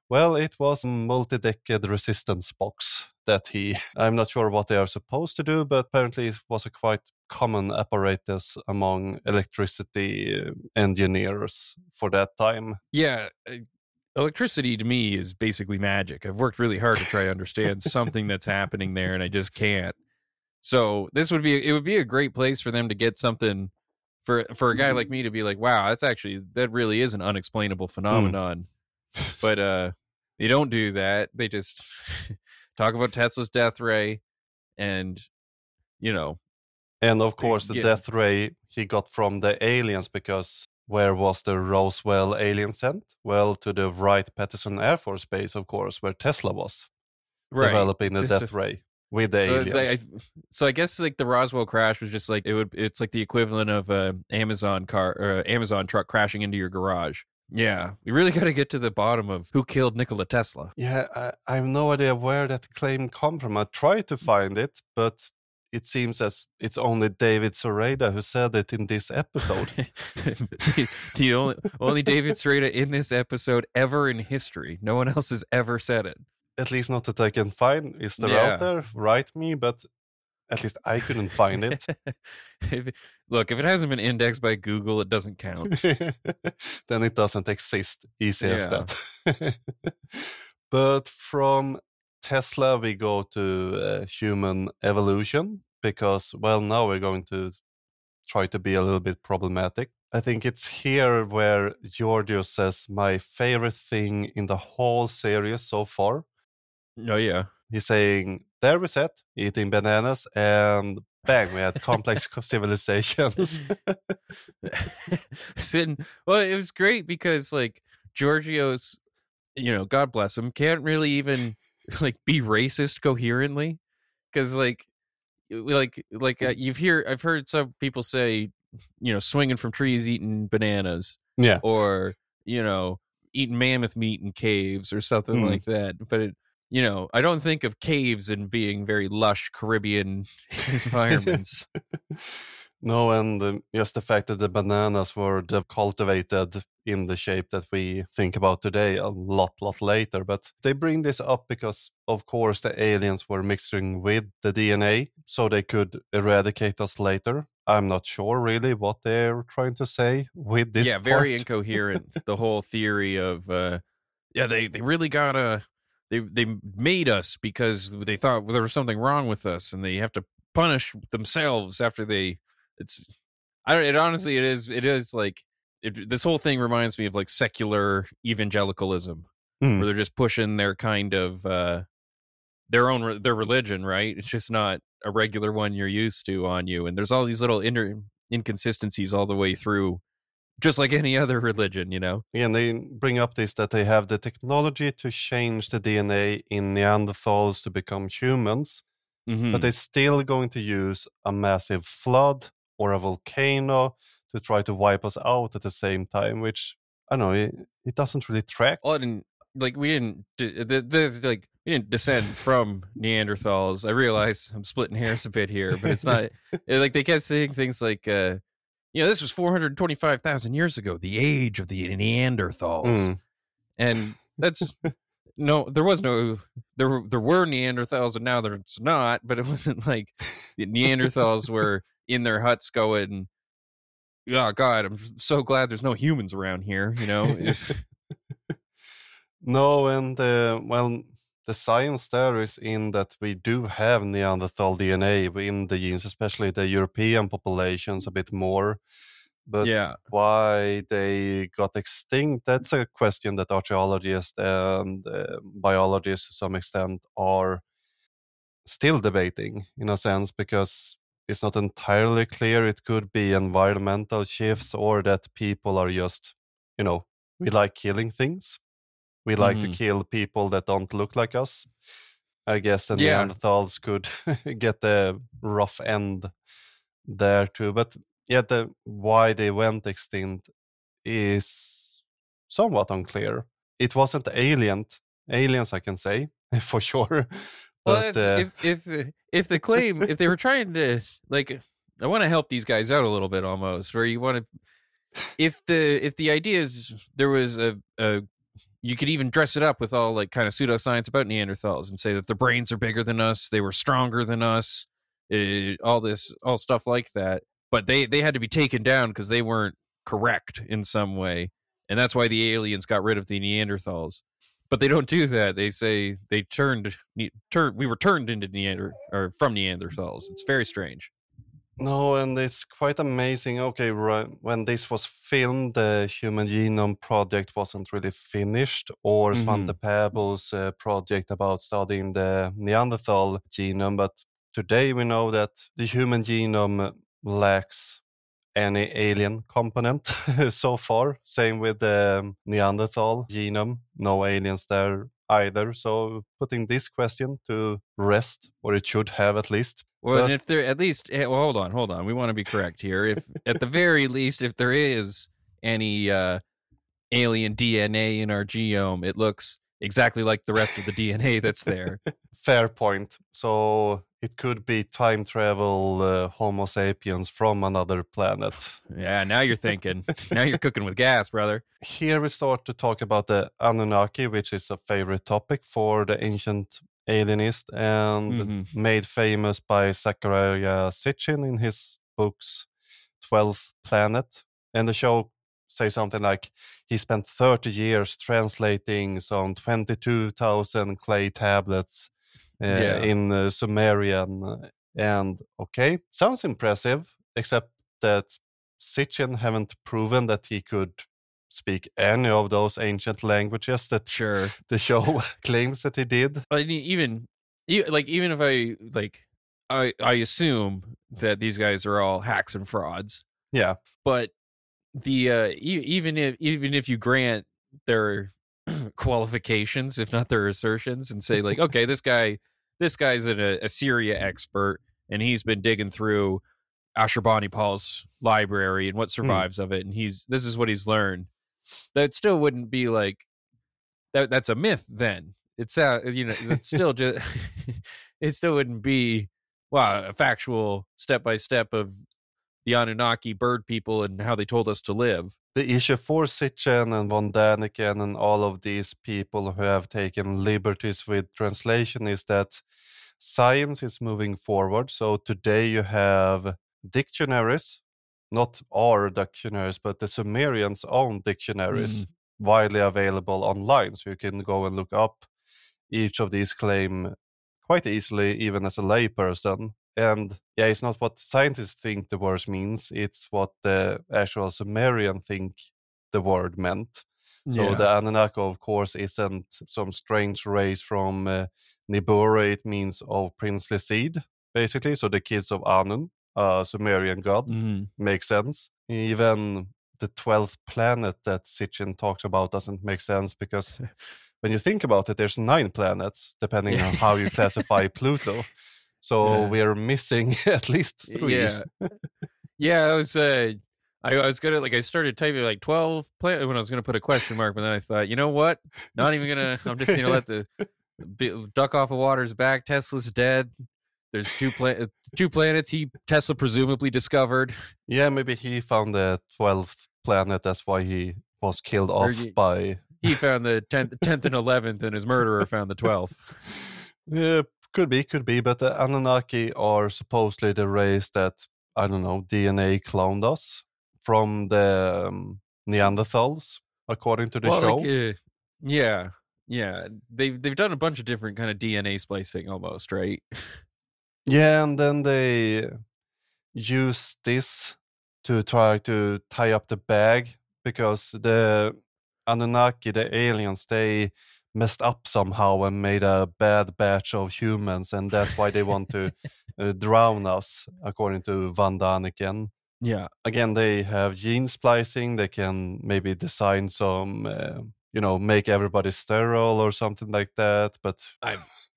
Well, it was a multi-decade resistance box that he, [LAUGHS] I'm not sure what they are supposed to do, but apparently it was a quite common apparatus among electricity uh, engineers for that time. Yeah, uh, electricity to me is basically magic. I've worked really hard to try to understand something that's happening there, and I just can't. So this would be it would be a great place for them to get something for for a guy like me to be like, wow, that's actually that really is an unexplainable phenomenon. [LAUGHS] but uh they don't do that. They just [LAUGHS] talk about Tesla's death ray and you know And of course, the Yeah. death ray he got from the aliens because where was the Roswell alien sent? Well, to the Wright Patterson Air Force Base, of course, where Tesla was developing the This- death ray with the so, aliens. they, I, so I guess like the Roswell crash was just like it would. It's like the equivalent of a Amazon car or Amazon truck crashing into your garage. Yeah, we really [LAUGHS] got to get to the bottom of who killed Nikola Tesla. Yeah, I, I have no idea where that claim come from. I tried to mm. find it, but it seems as it's only David Sereda who said it in this episode. [LAUGHS] the, the only only David Sereda in this episode ever in history. No one else has ever said it. At least not that I can find. Is there Yeah. out there? Write me, but at least I couldn't find it. [LAUGHS] If- look, if it hasn't been indexed by Google, it doesn't count. [LAUGHS] then it doesn't exist. Easy as that. [LAUGHS] but from Tesla, we go to uh, human evolution because, well, now we're going to try to be a little bit problematic. I think it's here where Giorgio says my favorite thing in the whole series so far. Oh yeah. He's saying, there we sat, eating bananas, and bang, we had complex [LAUGHS] [LAUGHS] civilizations. [LAUGHS] Sitting. Well, it was great because like Giorgio's, you know, God bless him, can't really even like be racist coherently, because like, like, like uh, you've hear I've heard some people say, you know, swinging from trees, eating bananas, yeah. or you know, eating mammoth meat in caves or something Hmm. like that. But it, you know, I don't think of caves and being very lush Caribbean [LAUGHS] environments. [LAUGHS] No, and um, just the fact that the bananas were cultivated in the shape that we think about today a lot, lot later. But they bring this up because, of course, the aliens were mixing with the DNA so they could eradicate us later. I'm not sure really what they're trying to say with this. yeah, very part. incoherent. [LAUGHS] the whole theory of uh yeah, they they really got to they they made us because they thought there was something wrong with us and they have to punish themselves after they it's I don't it honestly it is it is like it, this whole thing reminds me of like secular evangelicalism Hmm. where they're just pushing their kind of uh their own their religion, right? It's just not a regular one you're used to on you and there's all these little inter- inconsistencies all the way through just like any other religion, you know. Again, they bring up this that they have the technology to change the DNA in Neanderthals to become humans, Mhm. but they're still going to use a massive flood or a volcano to try to wipe us out at the same time, which I don't know, it, it doesn't really track. Well, and like we didn't, d- th- there's like we didn't descend from Neanderthals. I realize I'm splitting hairs a bit here, but it's not [LAUGHS] like they kept saying things like, uh, you know, this was 425,000 years ago, the age of the Neanderthals, Mm. and that's [LAUGHS] no, there was no, there were there were Neanderthals, and now there's not. But it [LAUGHS] wasn't like the Neanderthals were in their huts going. Oh God! I'm so glad there's no humans around here. You know, [LAUGHS] No, and uh, well, the science there is in that we do have Neanderthal DNA in the genes, especially the European populations a bit more. But yeah. why they got extinct, that's a question that archaeologists and uh, biologists to some extent are still debating in a sense because it's not entirely clear. It could be environmental shifts or that people are just, you know, we like killing things. We like to Mhm. kill people that don't look like us. I guess the Yeah. Neanderthals could [LAUGHS] get the rough end there too. But yeah, the why they went extinct is somewhat unclear. It wasn't alien aliens, I can say [LAUGHS] for sure. Well, But uh, if if if the claim if they were trying to like, I want to help these guys out a little bit almost. Where you want to, if the if the idea is there was a a you could even dress it up with all like kind of pseudoscience about Neanderthals and say that their brains are bigger than us, they were stronger than us, eh, all this all stuff like that. But they they had to be taken down because they weren't correct in some way, and that's why the aliens got rid of the Neanderthals but they don't do that. They say they turned ne- we were turned into Neander or from Neanderthals. It's very strange. No, and it's quite amazing. Okay, right, when this was filmed, the Human Genome Project wasn't really finished, or Mhm. Svante Pääbo's uh, project about studying the Neanderthal genome. But today we know that the human genome lacks any alien component [LAUGHS] so far. Same with the Neanderthal genome, no aliens there either. So putting this question to rest, or it should have at least. Well, and if there at least eh, well, hold on, hold on. We want to be correct here. If at the very least, if there is any uh, alien DNA in our genome, it looks exactly like the rest of the DNA that's there. [LAUGHS] Fair point. So it could be time travel uh, Homo sapiens from another planet. [LAUGHS] Yeah, now you're thinking. now you're cooking with gas, brother. Here we start to talk about the Anunnaki, which is a favorite topic for the ancient alienist and Mhm. made famous by Zecharia Sitchin in his books 12th Planet. And the show say something like he spent 30 years translating some 22,000 clay tablets uh, Yeah. in uh, Sumerian. And okay, sounds impressive, except that Sitchin haven't proven that he could speak any of those ancient languages that Sure. [LAUGHS] the show [LAUGHS] claims that he did. But I mean, even like even if I like I I assume that these guys are all hacks and frauds, Yeah. but the uh e- even if even if you grant their [CLEARS THROAT] qualifications, if not their assertions, and say like, okay, this guy this guy's an a Assyria expert and he's been digging through Ashurbanipal's library and what survives of it, and he's this is what he's learned. That still wouldn't be like that. That's a myth. Then it's uh, you know it's [LAUGHS] still just [LAUGHS] it still wouldn't be well a factual step by step of the Anunnaki bird people and how they told us to live. the issue for Sitchin and von Däniken and all of these people who have taken liberties with translation is that science is moving forward. So today you have dictionaries, not our dictionaries, but the Sumerians' own dictionaries widely available online. So you can go and look up each of these claim quite easily, even as a layperson. And yeah, it's not what scientists think the word means, it's what the actual Sumerian think the word meant. So Yeah. the Anunnaki, of course, isn't some strange race from uh, Nibiru. It means of princely seed, basically. So the kids of Anun, a Sumerian god, Mhm. makes sense. Even the 12th planet that Sitchin talks about doesn't make sense because [LAUGHS] when you think about it, there's nine planets, depending on how you classify [LAUGHS] Pluto. So Yeah. we're missing [LAUGHS] at least three. Yeah. yeah, I was uh I, I was gonna like I started typing like twelve plan when I was gonna put a question mark, but then I thought, you know what? Not even gonna I'm just gonna let the bi- duck off of water's back. Tesla's dead. There's two plan two planets he Tesla presumably discovered. Yeah, maybe he found the 12th planet. That's why he was killed off y- by. He found the tenth tenth and eleventh, and his murderer found the twelfth. [LAUGHS] Yeah, could be, could be. But the Anunnaki are supposedly the race that, I don't know, DNA cloned us from the um, Neanderthals, according to the Well, show. like, uh, yeah, yeah. They've they've done a bunch of different kind of DNA splicing almost, right? [LAUGHS] Yeah, and then they use this to try to tie up the bag because the Anunnaki, the aliens, they messed up somehow and made a bad batch of humans, and that's why they want to [LAUGHS] uh, drown us, according to Von Däniken. Yeah. Again, they have gene splicing. They can maybe design some, uh, you know, make everybody sterile or something like that. But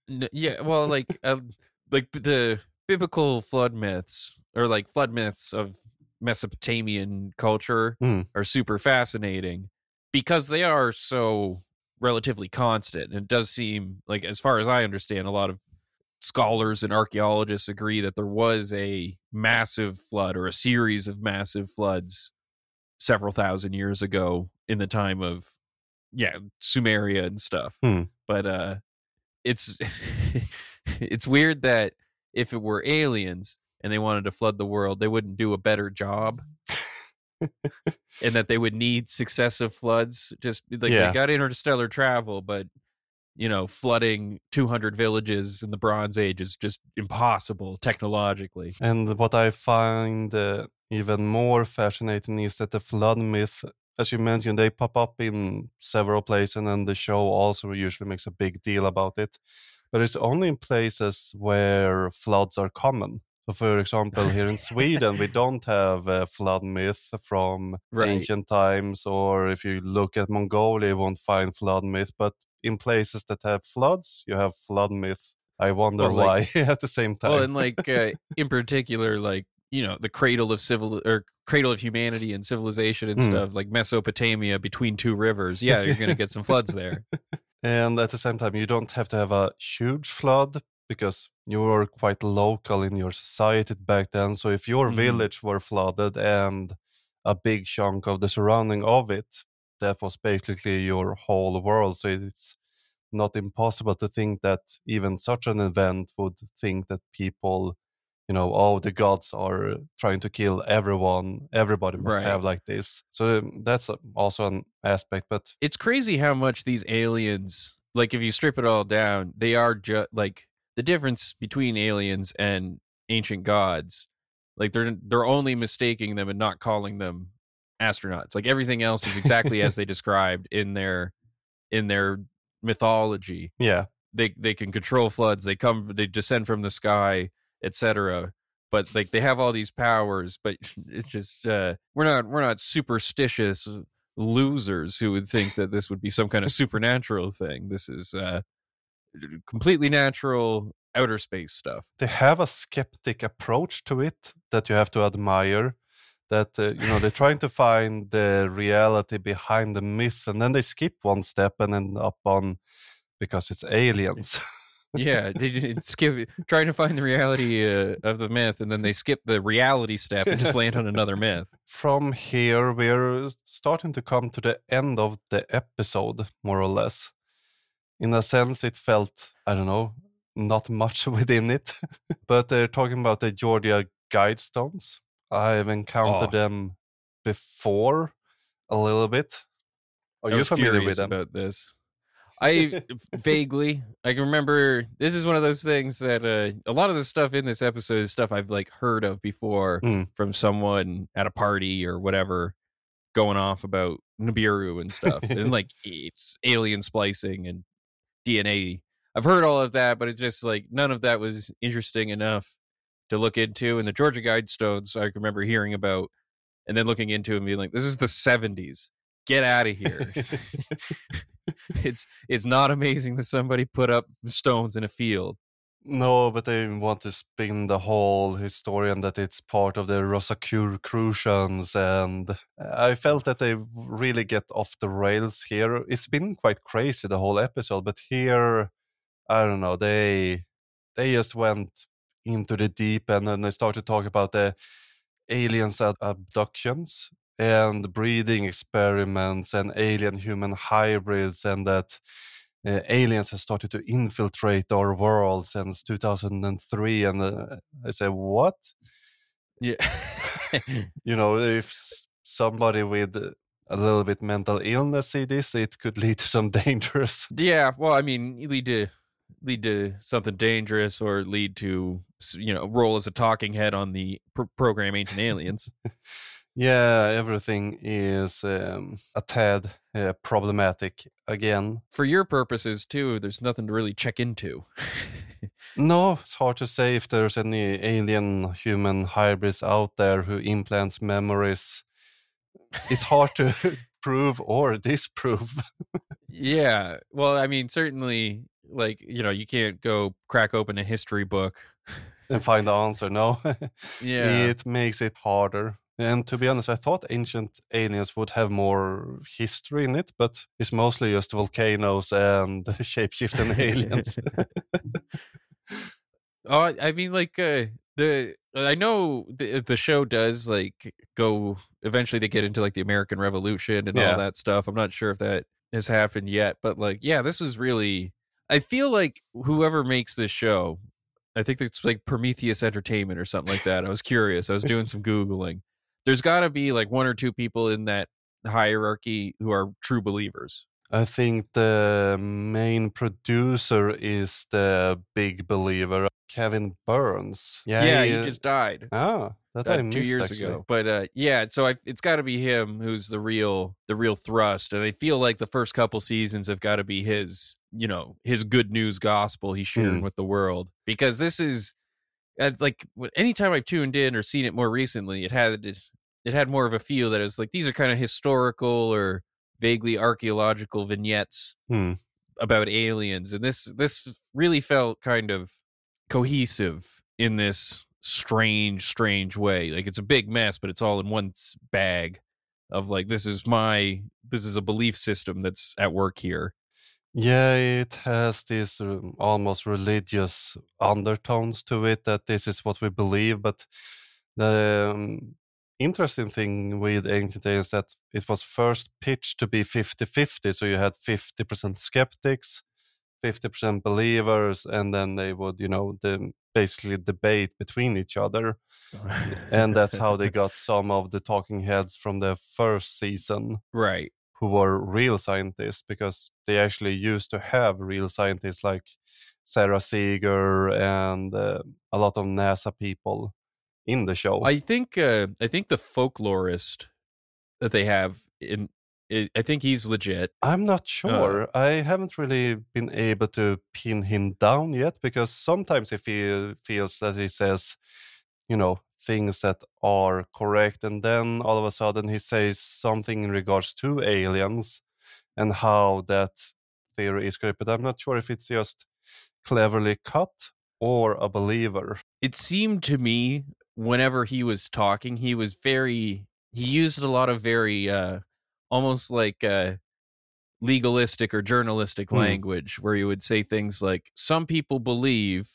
N- yeah well like uh, [LAUGHS] like the biblical flood myths or like flood myths of mesopotamian culture Mm. are super fascinating because they are so relatively constant and it does seem like as far as i understand a lot of scholars and archaeologists agree that there was a massive flood or a series of massive floods several thousand years ago in the time of yeah sumeria and stuff Hmm. but uh it's [LAUGHS] [LAUGHS] it's weird that if it were aliens and they wanted to flood the world, they wouldn't do a better job. and that they would need successive floods. Just like Yeah. they got interstellar travel, but you know, flooding 200 villages in the Bronze Age is just impossible technologically. And what I find uh, even more fascinating is that the flood myth, as you mentioned, they pop up in several places, and then the show also usually makes a big deal about it. But it's only in places where floods are common. So, for example, [LAUGHS] here in Sweden, we don't have a flood myth from Right. ancient times, or if you look at Mongolia, you won't find flood myth. But in places that have floods, you have flood myth. I wonder Well, like- why [LAUGHS] at the same time. Well, and like uh, in particular, like you know, the cradle of civil or cradle of humanity and civilization and Hmm. stuff, like Mesopotamia between two rivers. Yeah, you're gonna get some floods there. [LAUGHS] And at the same time, you don't have to have a huge flood because you were quite local in your society back then. So if your Mhm. village were flooded and a big chunk of the surrounding of it, that was basically your whole world. So it's not impossible to think that even such an event would think that people, you know, oh, the gods are trying to kill everyone. Everybody must Right. have like this. So um, that's also an aspect. But it's crazy how much these aliens like if you strip it all down they are just like the difference between aliens and ancient gods like they're they're only mistaking them and not calling them astronauts like everything else is exactly as they [LAUGHS] described in their in their mythology yeah, they they can control floods they come they descend from the sky etc but like they have all these powers but [LAUGHS] it's just uh we're not we're not superstitious losers who would think that this would be some kind of supernatural thing. This is uh completely natural outer space stuff. They have a skeptic approach to it that you have to admire that uh, you know they're trying to find the reality behind the myth and then they skip one step and end up on because it's aliens [LAUGHS] yeah, they did skip trying to find the reality uh, of the myth, and then they skip the reality step and just land on another myth. [LAUGHS] From here, we're starting to come to the end of the episode, more or less. In a sense, it felt, I don't know, not much [LAUGHS] within it. but they're talking about the Georgia Guidestones. I've encountered Oh. them before a little bit. Are you familiar with them? about this. I vaguely I can remember this is one of those things that uh, a lot of the stuff in this episode is stuff I've like heard of before Mm. from someone at a party or whatever going off about Nibiru and stuff [LAUGHS] and like it's alien splicing and DNA. I've heard all of that, but it's just like none of that was interesting enough to look into. And the Georgia Guidestones I can remember hearing about and then looking into and being like, this is the 70s. Get out of here [LAUGHS] it's it's not amazing that somebody put up stones in a field. No, but they want to spin the whole historian that it's part of the Rosicrucians, and I felt that they really get off the rails here. It's been quite crazy the whole episode, but here, I don't know, they they just went into the deep and they started to talk about the aliens abductions and breeding experiments and alien human hybrids and that uh, aliens have started to infiltrate our world since 2003 and uh, i say what Yeah. [LAUGHS] [LAUGHS] you know if somebody with a little bit mental illness see this it could lead to some [LAUGHS] dangerous yeah, well, I mean, lead to lead to something dangerous or lead to you know, role as a talking head on the pr- program Ancient Aliens. Yeah everything is um, a tad uh, problematic again For your purposes too, there's nothing to really check into. [LAUGHS] No, it's hard to say if there's any alien human hybrids out there who implants memories. It's hard to [LAUGHS] [LAUGHS] prove or disprove. yeah. Well, I mean, certainly like, you know, you can't go crack open a history book. and find the answer. No, Yeah. it makes it harder. And to be honest, I thought ancient aliens would have more history in it, but it's mostly just volcanoes and [LAUGHS] shapeshifting aliens. [LAUGHS] Oh, I- mean, like uh, the I know the the show does like go. Eventually, they get into like the American Revolution and Yeah. all that stuff. I'm not sure if that has happened yet, but like, yeah, this was really. I feel like whoever makes this show, I think it's like Prometheus Entertainment or something like that. I was curious. I was doing some googling. There's got to be like one or two people in that hierarchy who are true believers. I think the main producer is the big believer, Kevin Burns. Yeah, he, he uh, just died. Ah, that I uh, two missed, years actually. ago. But uh, yeah, so I, it's got to be him who's the real the real thrust, and I feel like the first couple seasons have got to be his, you know, his good news gospel he's sharing Mm. with the world because this is uh, like anytime I've tuned in or seen it more recently, it had it, had more of a feel that it was like these are kind of historical or vaguely archaeological vignettes Hmm. about aliens and this this really felt kind of cohesive in this strange strange way like it's a big mess but it's all in one bag of like this is my this is a belief system that's at work here Yeah, it has this um, almost religious undertones to it that this is what we believe. But the um, interesting thing with Ancient Aliens that it was first pitched to be 50 50. So you had 50% skeptics, 50% believers, and then they would, you know, the, basically debate between each other. [LAUGHS] And that's how they got some of the talking heads from the first season right who were real scientists because they actually used to have real scientists like Sara Seager and uh, a lot of NASA people in the show. i think uh i think the folklorist that they have in i think he's legit I'm not sure. I haven't really been able to pin him down yet because sometimes he feel, feels that he says, you know, things that are correct, and then all of a sudden he says something in regards to aliens and how that theory is correct. But I'm not sure if it's just cleverly cut or a believer. it seemed to me whenever he was talking he was very he used a lot of very uh almost like uh legalistic or journalistic Hmm. language where you would say things like some people believe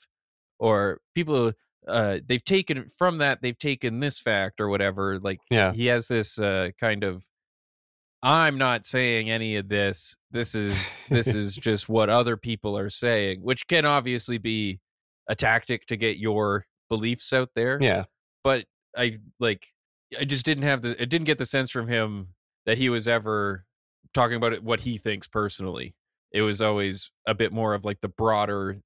or people uh they've taken from that they've taken this fact or whatever like Yeah. he has this uh kind of i'm not saying any of this this is this [LAUGHS] is just what other people are saying which can obviously be a tactic to get your beliefs out there Yeah. But I like I just didn't have the I didn't get the sense from him that he was ever talking about it what he thinks personally. It was always a bit more of like the broader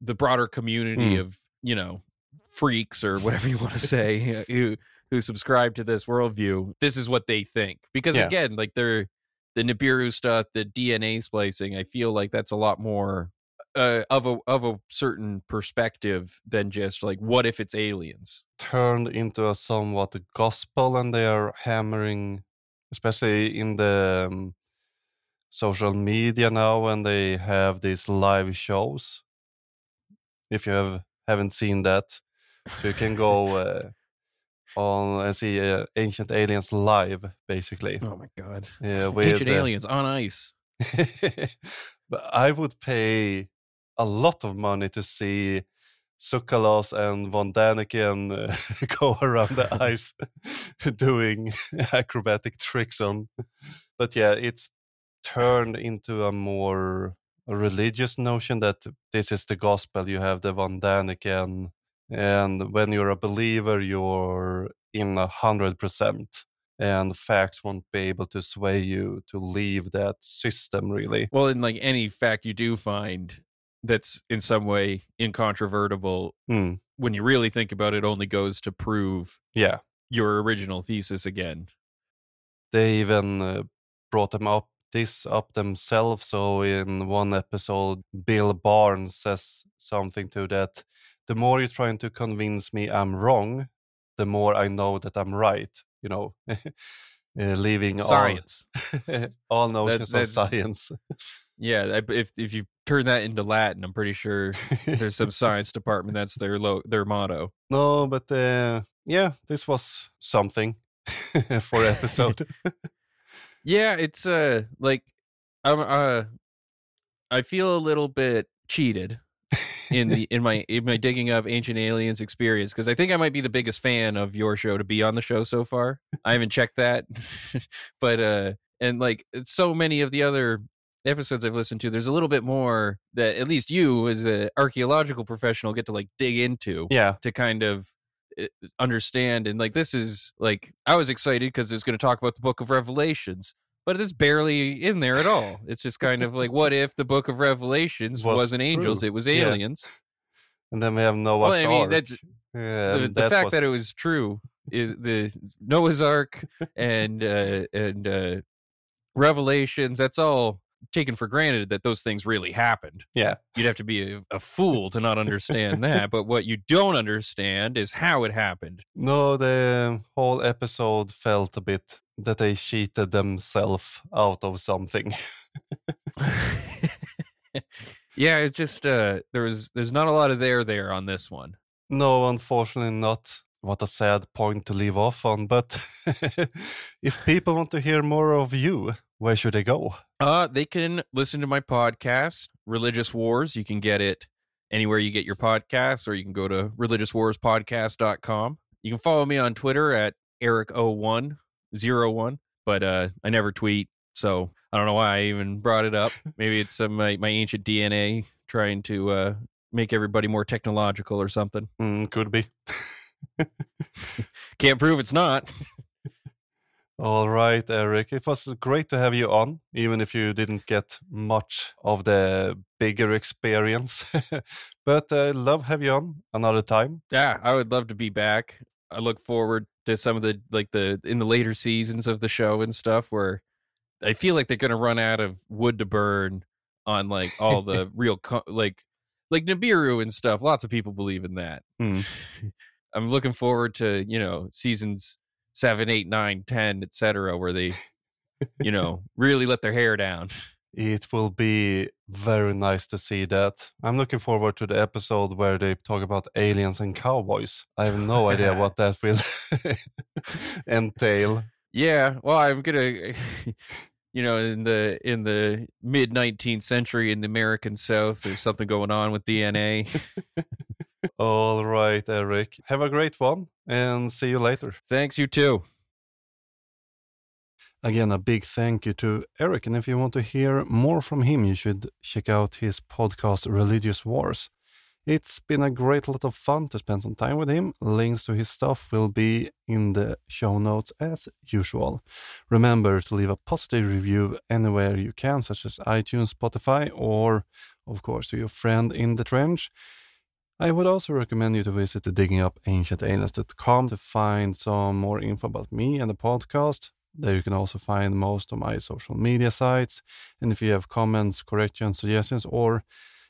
the broader community Mm. of, you know, freaks or whatever you want to [LAUGHS] say who who subscribe to this worldview. This is what they think. Because Yeah. again, like they're the Nibiru stuff, the DNA splicing, I feel like that's a lot more uh, of a of a certain perspective than just like what if it's aliens. Turned into a somewhat gospel, and they are hammering, especially in the um, social media now, when they have these live shows. If you have haven't seen that, so you can go uh, on and see uh, Ancient Aliens live, basically. Oh my god. Yeah, with, Ancient uh, aliens on ice. [LAUGHS] but I would pay a lot of money to see Tsoukalos and Von Däniken uh, [LAUGHS] go around the [LAUGHS] ice [LAUGHS] doing acrobatic tricks on. But yeah, it's turned into a more religious notion that this is the gospel. You have the Von Däniken, and when you're a believer, you're in a hundred percent. And facts won't be able to sway you to leave that system, really. Well, in like any fact you do find that's in some way incontrovertible, Hmm. when you really think about it, only goes to prove Yeah, your original thesis again. they even uh, brought them up this up themselves. So in one episode, Bill Birnes says something to that. The more you're trying to convince me I'm wrong, the more I know that I'm right. You know, [LAUGHS] uh, leaving Science. [LAUGHS] all, all notions that's- of science. [LAUGHS] Yeah, if if you turn that into Latin, I'm pretty sure there's some [LAUGHS] science department that's their lo- their motto. no, but uh, yeah, this was something [LAUGHS] for episode. [LAUGHS] Yeah, it's uh like I'm uh I feel a little bit cheated in the in my in my digging up ancient aliens experience because I think I might be the biggest fan of your show to be on the show so far. I haven't checked that, but uh, and like so many of the other episodes I've listened to, there's a little bit more that at least you as an archaeological professional get to like dig into yeah, to kind of uh, understand and like this is like I was excited because it's going to talk about the book of revelations but it's barely in there at all it's just kind of like what if the book of revelations Was wasn't angels it was Yeah. aliens and then we have Noah's well i mean Ark. that's yeah, the, the that fact was- that it was true is the noah's ark and uh and uh revelations that's all taken for granted that those things really happened yeah, [LAUGHS] you'd have to be a, a fool to not understand that but what you don't understand is how it happened No, the whole episode felt a bit that they cheated themselves out of something. [LAUGHS] yeah it's just uh there was there's not a lot of there there on this one no, unfortunately not. What a sad point to leave off on. But [LAUGHS] if people want to hear more of you, where should they go? uh they can listen to my podcast religious wars. You can get it anywhere you get your podcasts or you can go to religiouswarspodcast.com you can follow me on twitter at eric0101 but uh i never tweet so i don't know why i even brought it up. [LAUGHS] Maybe it's some my, my ancient dna trying to uh make everybody more technological or something. Mm, could be. [LAUGHS] [LAUGHS] can't prove it's not All right, Eric. It was great to have you on, even if you didn't get much of the bigger experience. [LAUGHS] but I love have you on another time. Yeah, I would love to be back. I look forward to some of the like the in the later seasons of the show and stuff where I feel like they're going to run out of wood to burn on like all [LAUGHS] the real co- like like Nibiru and stuff. Lots of people believe in that. Hmm. [LAUGHS] I'm looking forward to, you know, seasons seven, eight, nine, ten, etc., where they, [LAUGHS] you know, really let their hair down. It will be very nice to see that. I'm looking forward to the episode where they talk about aliens and cowboys. I have no idea what [LAUGHS] that will [LAUGHS] entail. Yeah, well, I'm gonna. you know, in the in the mid 19th century in the American South, there's something going on with DNA. All right, Eric. Have a great one and see you later. Thanks, you too. Again, a big thank you to Eric. And if you want to hear more from him, you should check out his podcast, Religious Wars. It's been a great lot of fun to spend some time with him. Links to his stuff will be in the show notes as usual. Remember to leave a positive review anywhere you can, such as iTunes, Spotify, or, of course, to your friend in the trench. I would also recommend you to visit the diggingupancientaliens.com to find some more info about me and the podcast. There you can also find most of my social media sites. And if you have comments, corrections, suggestions, or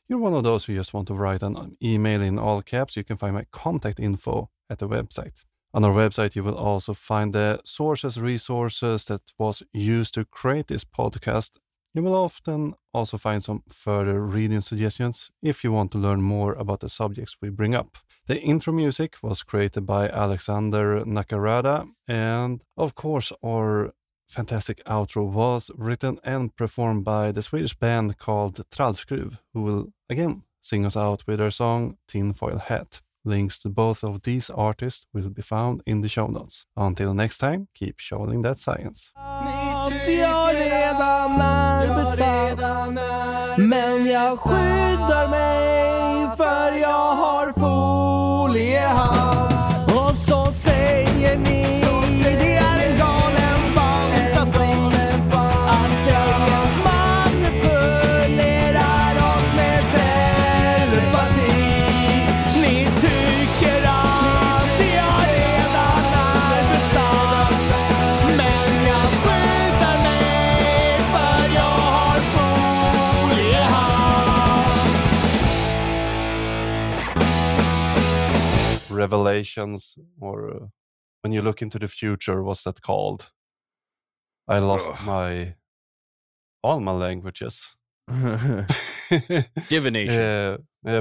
you're one of those who just want to write an email in all caps, you can find my contact info at the website. On our website, you will also find the sources, resources that was used to create this podcast. You will often also find some further reading suggestions if you want to learn more about the subjects we bring up. The intro music was created by Alexander Nakarada, and of course, our fantastic outro was written and performed by the Swedish band called Trallskruv, who will again sing us out with their song Tinfoil Hat. Links to both of these artists will be found in the show notes. Until next time, keep showing that science. Revelations, or uh, when you look into the future, what's that called? I lost Ugh. my all my languages. [LAUGHS] [LAUGHS] Divination. Yeah, yeah.